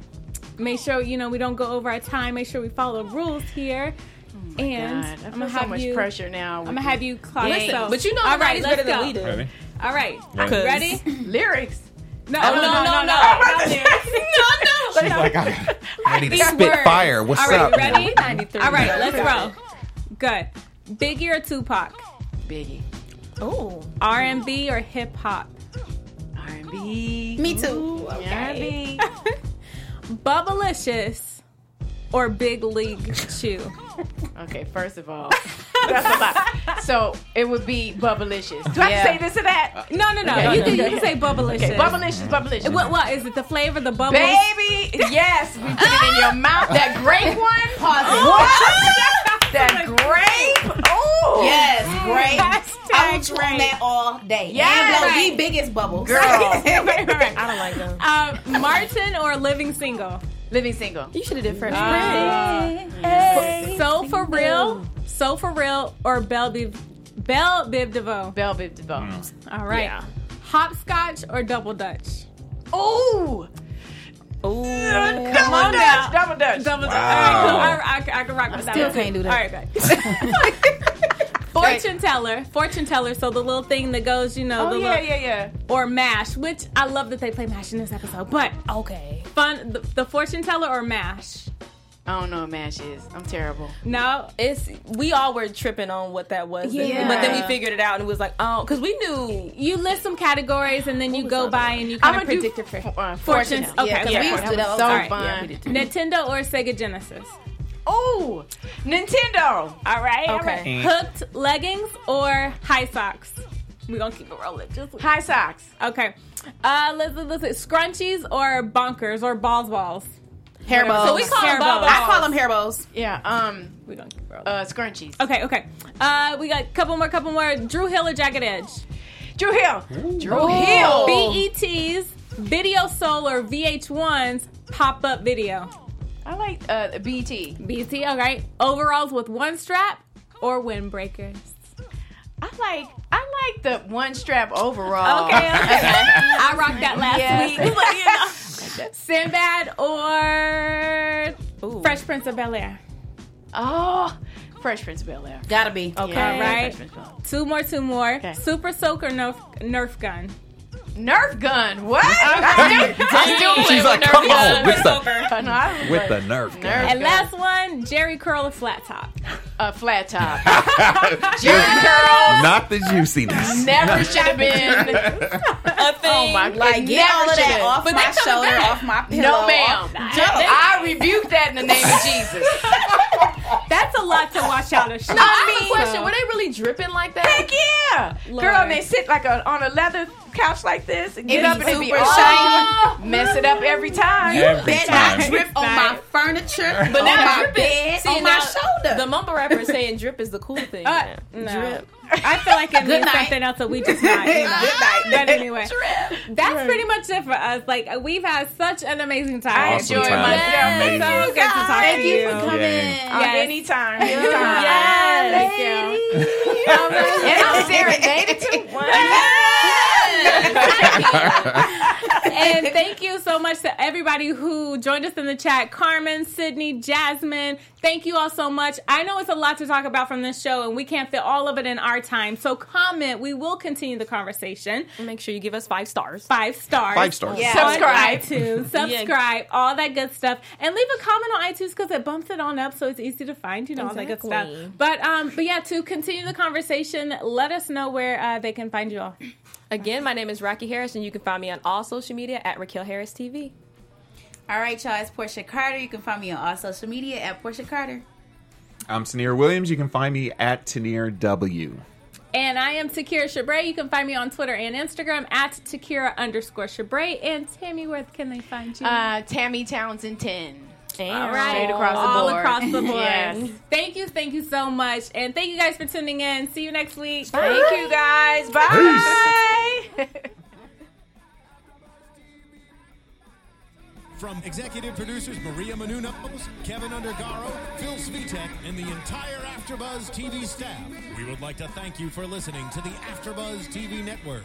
Make sure, you know, we don't go over our time. Make sure we follow the rules here. Oh and
God, I
I'm
feel
gonna
so
have
much
you.
pressure now.
I'm gonna have you clock
Listen,
yourself.
but you know
All right,
nobody's
let's
better than
go.
we do.
Ready?
All right,
Ready.
ready?
lyrics.
No,
Oh, no, no, no.
not lyrics.
She's like, I'm ready to spit
words.
fire. What's
All right,
up?
ready?
93.
All right, let's roll. Good. Biggie or Tupac?
Biggie.
Oh,
R&B or hip hop?
R&B.
Me too.
R&B.
Bubblicious or Big League Chew?
Okay, first of all, that's a lot. So it would be Bubblicious. Do I
Yeah.
have to say this or that?
No, no, no.
Okay.
You can you can say Bubblicious.
Okay, Bubblicious, Bubblicious.
What what is it? The flavor, the bubble?
Baby, yes, we put it in your mouth. That grape one.
Pause it.
What? That grape. Oh,
Yes, great. I
Hashtag
will chew on that all day.
Yeah,
and blow
Right.
the biggest bubbles.
girl.
I don't like them.
Um, Martin or Living Single?
Living single.
You should have did Fresh
Uh,
Prince.
So for real, so for real, or Bell Biv, Bell Biv DeVoe?
Bell Biv DeVoe. Mm.
All right.
Yeah.
Hopscotch or double Dutch?
Ooh,
Ooh.
double
on
Dutch,
now.
double Dutch.
Double Dutch.
Wow.
All right, cool. I, I, I can rock with that.
still can't do that.
All right, good. Fortune teller, fortune teller. So the little thing that goes, you know,
Oh
the
yeah,
little,
yeah, yeah.
or mash, which I love that they play mash in this episode. But
Okay.
fun, the, the fortune teller or mash?
I don't know what mash is. I'm terrible.
No,
It's we all were tripping on what that was,
Yeah.
but then we figured it out and it was like, oh, because we knew.
you list some categories and then you go by and you
I'm
kind of
gonna do
predict your
f-
fate.
uh,
Fortunes.
fortune.
Okay,
Yeah, 'cause
okay.
we used to do that all
So
the
All right.
fun.
Yeah, we did too.
Nintendo or Sega Genesis?
Oh, Nintendo.
All right. all
Okay.
right. Hooked leggings or high socks? We're gonna keep it rolling. Just
High socks.
okay. Uh, let's let's let's- scrunchies or bonkers or balls balls.
Hair bows.
So we call
Hair
them ball
bows.
I call them hair bows.
Yeah. Um.
We're gonna keep it rolling.
Uh. Scrunchies.
okay, okay. Uh, we got a couple more, couple more. Dru Hill or Jagged Edge?
Dru Hill. Dru Hill.
BETs, Video Soul or VH1's pop up video.
I like uh BT.
BT, all right. Overalls with one strap or windbreakers?
I like I like the one strap overall.
Okay, okay. I rocked that last
Yes.
week. But, you know. Sinbad or
Ooh.
Fresh Prince of Bel Air?
Oh, Fresh Prince of Bel Air.
Gotta be.
Okay.
Yeah,
All right.
Fresh Prince of Bel-Air.
Two more, two more.
Okay.
Super Soaker Nerf, Nerf Gun.
Nerf gun. What? I still, I still play
She's like,
Nerf
come
gun.
on, with the
no, I
with the
play-
nerf.
Nerf.
gun.
And
gun.
last one, Jheri Curl a Flat Top.
a flat top. Jheri curl
Not the juiciness.
never should have been.
A thing.
Oh my
Like,
it
get
never
all of that off
But
my
they coming
shoulder,
back.
off my pillow.
No, ma'am.
off-
I rebuke that in the name of Jesus.
That's a lot to watch out of.
No, I have a question. Were they really dripping like that?
Heck yeah,
Lord.
girl. And they sit like a, on a leather couch like this and get
It
up and it be
super
all
shiny.
mess it up every time.
Every
Bet
time.
not drip on my furniture,
But
on
now
my
drip
bed,
is, see,
on my
now,
shoulder.
The mumble rapper is saying drip is the cool thing.
Uh, no.
Drip.
I feel like it means something else that we just not. You know. But anyway, that's pretty much it for us. Like we've had such an amazing time.
Awesome
enjoy
time.
myself.
Amazing.
So good to talk
Thank
to
you
you.
for coming.
Yeah.
Uh,
Yes.
Anytime, anytime.
Yes.
Thank you. And I'm serenaded too.
and thank you so much to everybody who joined us in the chat Carmen, Sydney, Jasmine. Thank you all so much. I know it's a lot to talk about from this show, and we can't fit all of it in our time. So, comment. We will continue the conversation.
And Make sure you give us five stars.
Five stars.
Five stars.
Yeah.
Subscribe.
iTunes. Subscribe. All that good stuff. And leave a comment on iTunes because it bumps it on up so it's easy to find, you know, all that good stuff.
Exactly.
But, um, but yeah, to continue the conversation, let us know where uh, they can find you all.
Again, my name is Rocky Harris, and you can find me on all social media at Raquel Harris TV.
All right, y'all. It's Porchia Carter. You can find me on all social media at Porchia Carter.
I'm Tenere Williams. You can find me at Tenere W.
And I am Takira Shabrae. You can find me on Twitter and Instagram at Takira underscore Shabrae. And Tammy, where can they find you?
Uh, Tammy Townsend 10.
All
right.
Straight across the
All across the board.
Yes.
Thank you, thank you so much. And thank you guys for tuning in. See you next week.
Thank you guys. Bye.
From executive producers Maria Menounos, Kevin Undergaro, Phil Svitek, and the entire AfterBuzz TV staff, we would like to thank you for listening to the AfterBuzz TV network.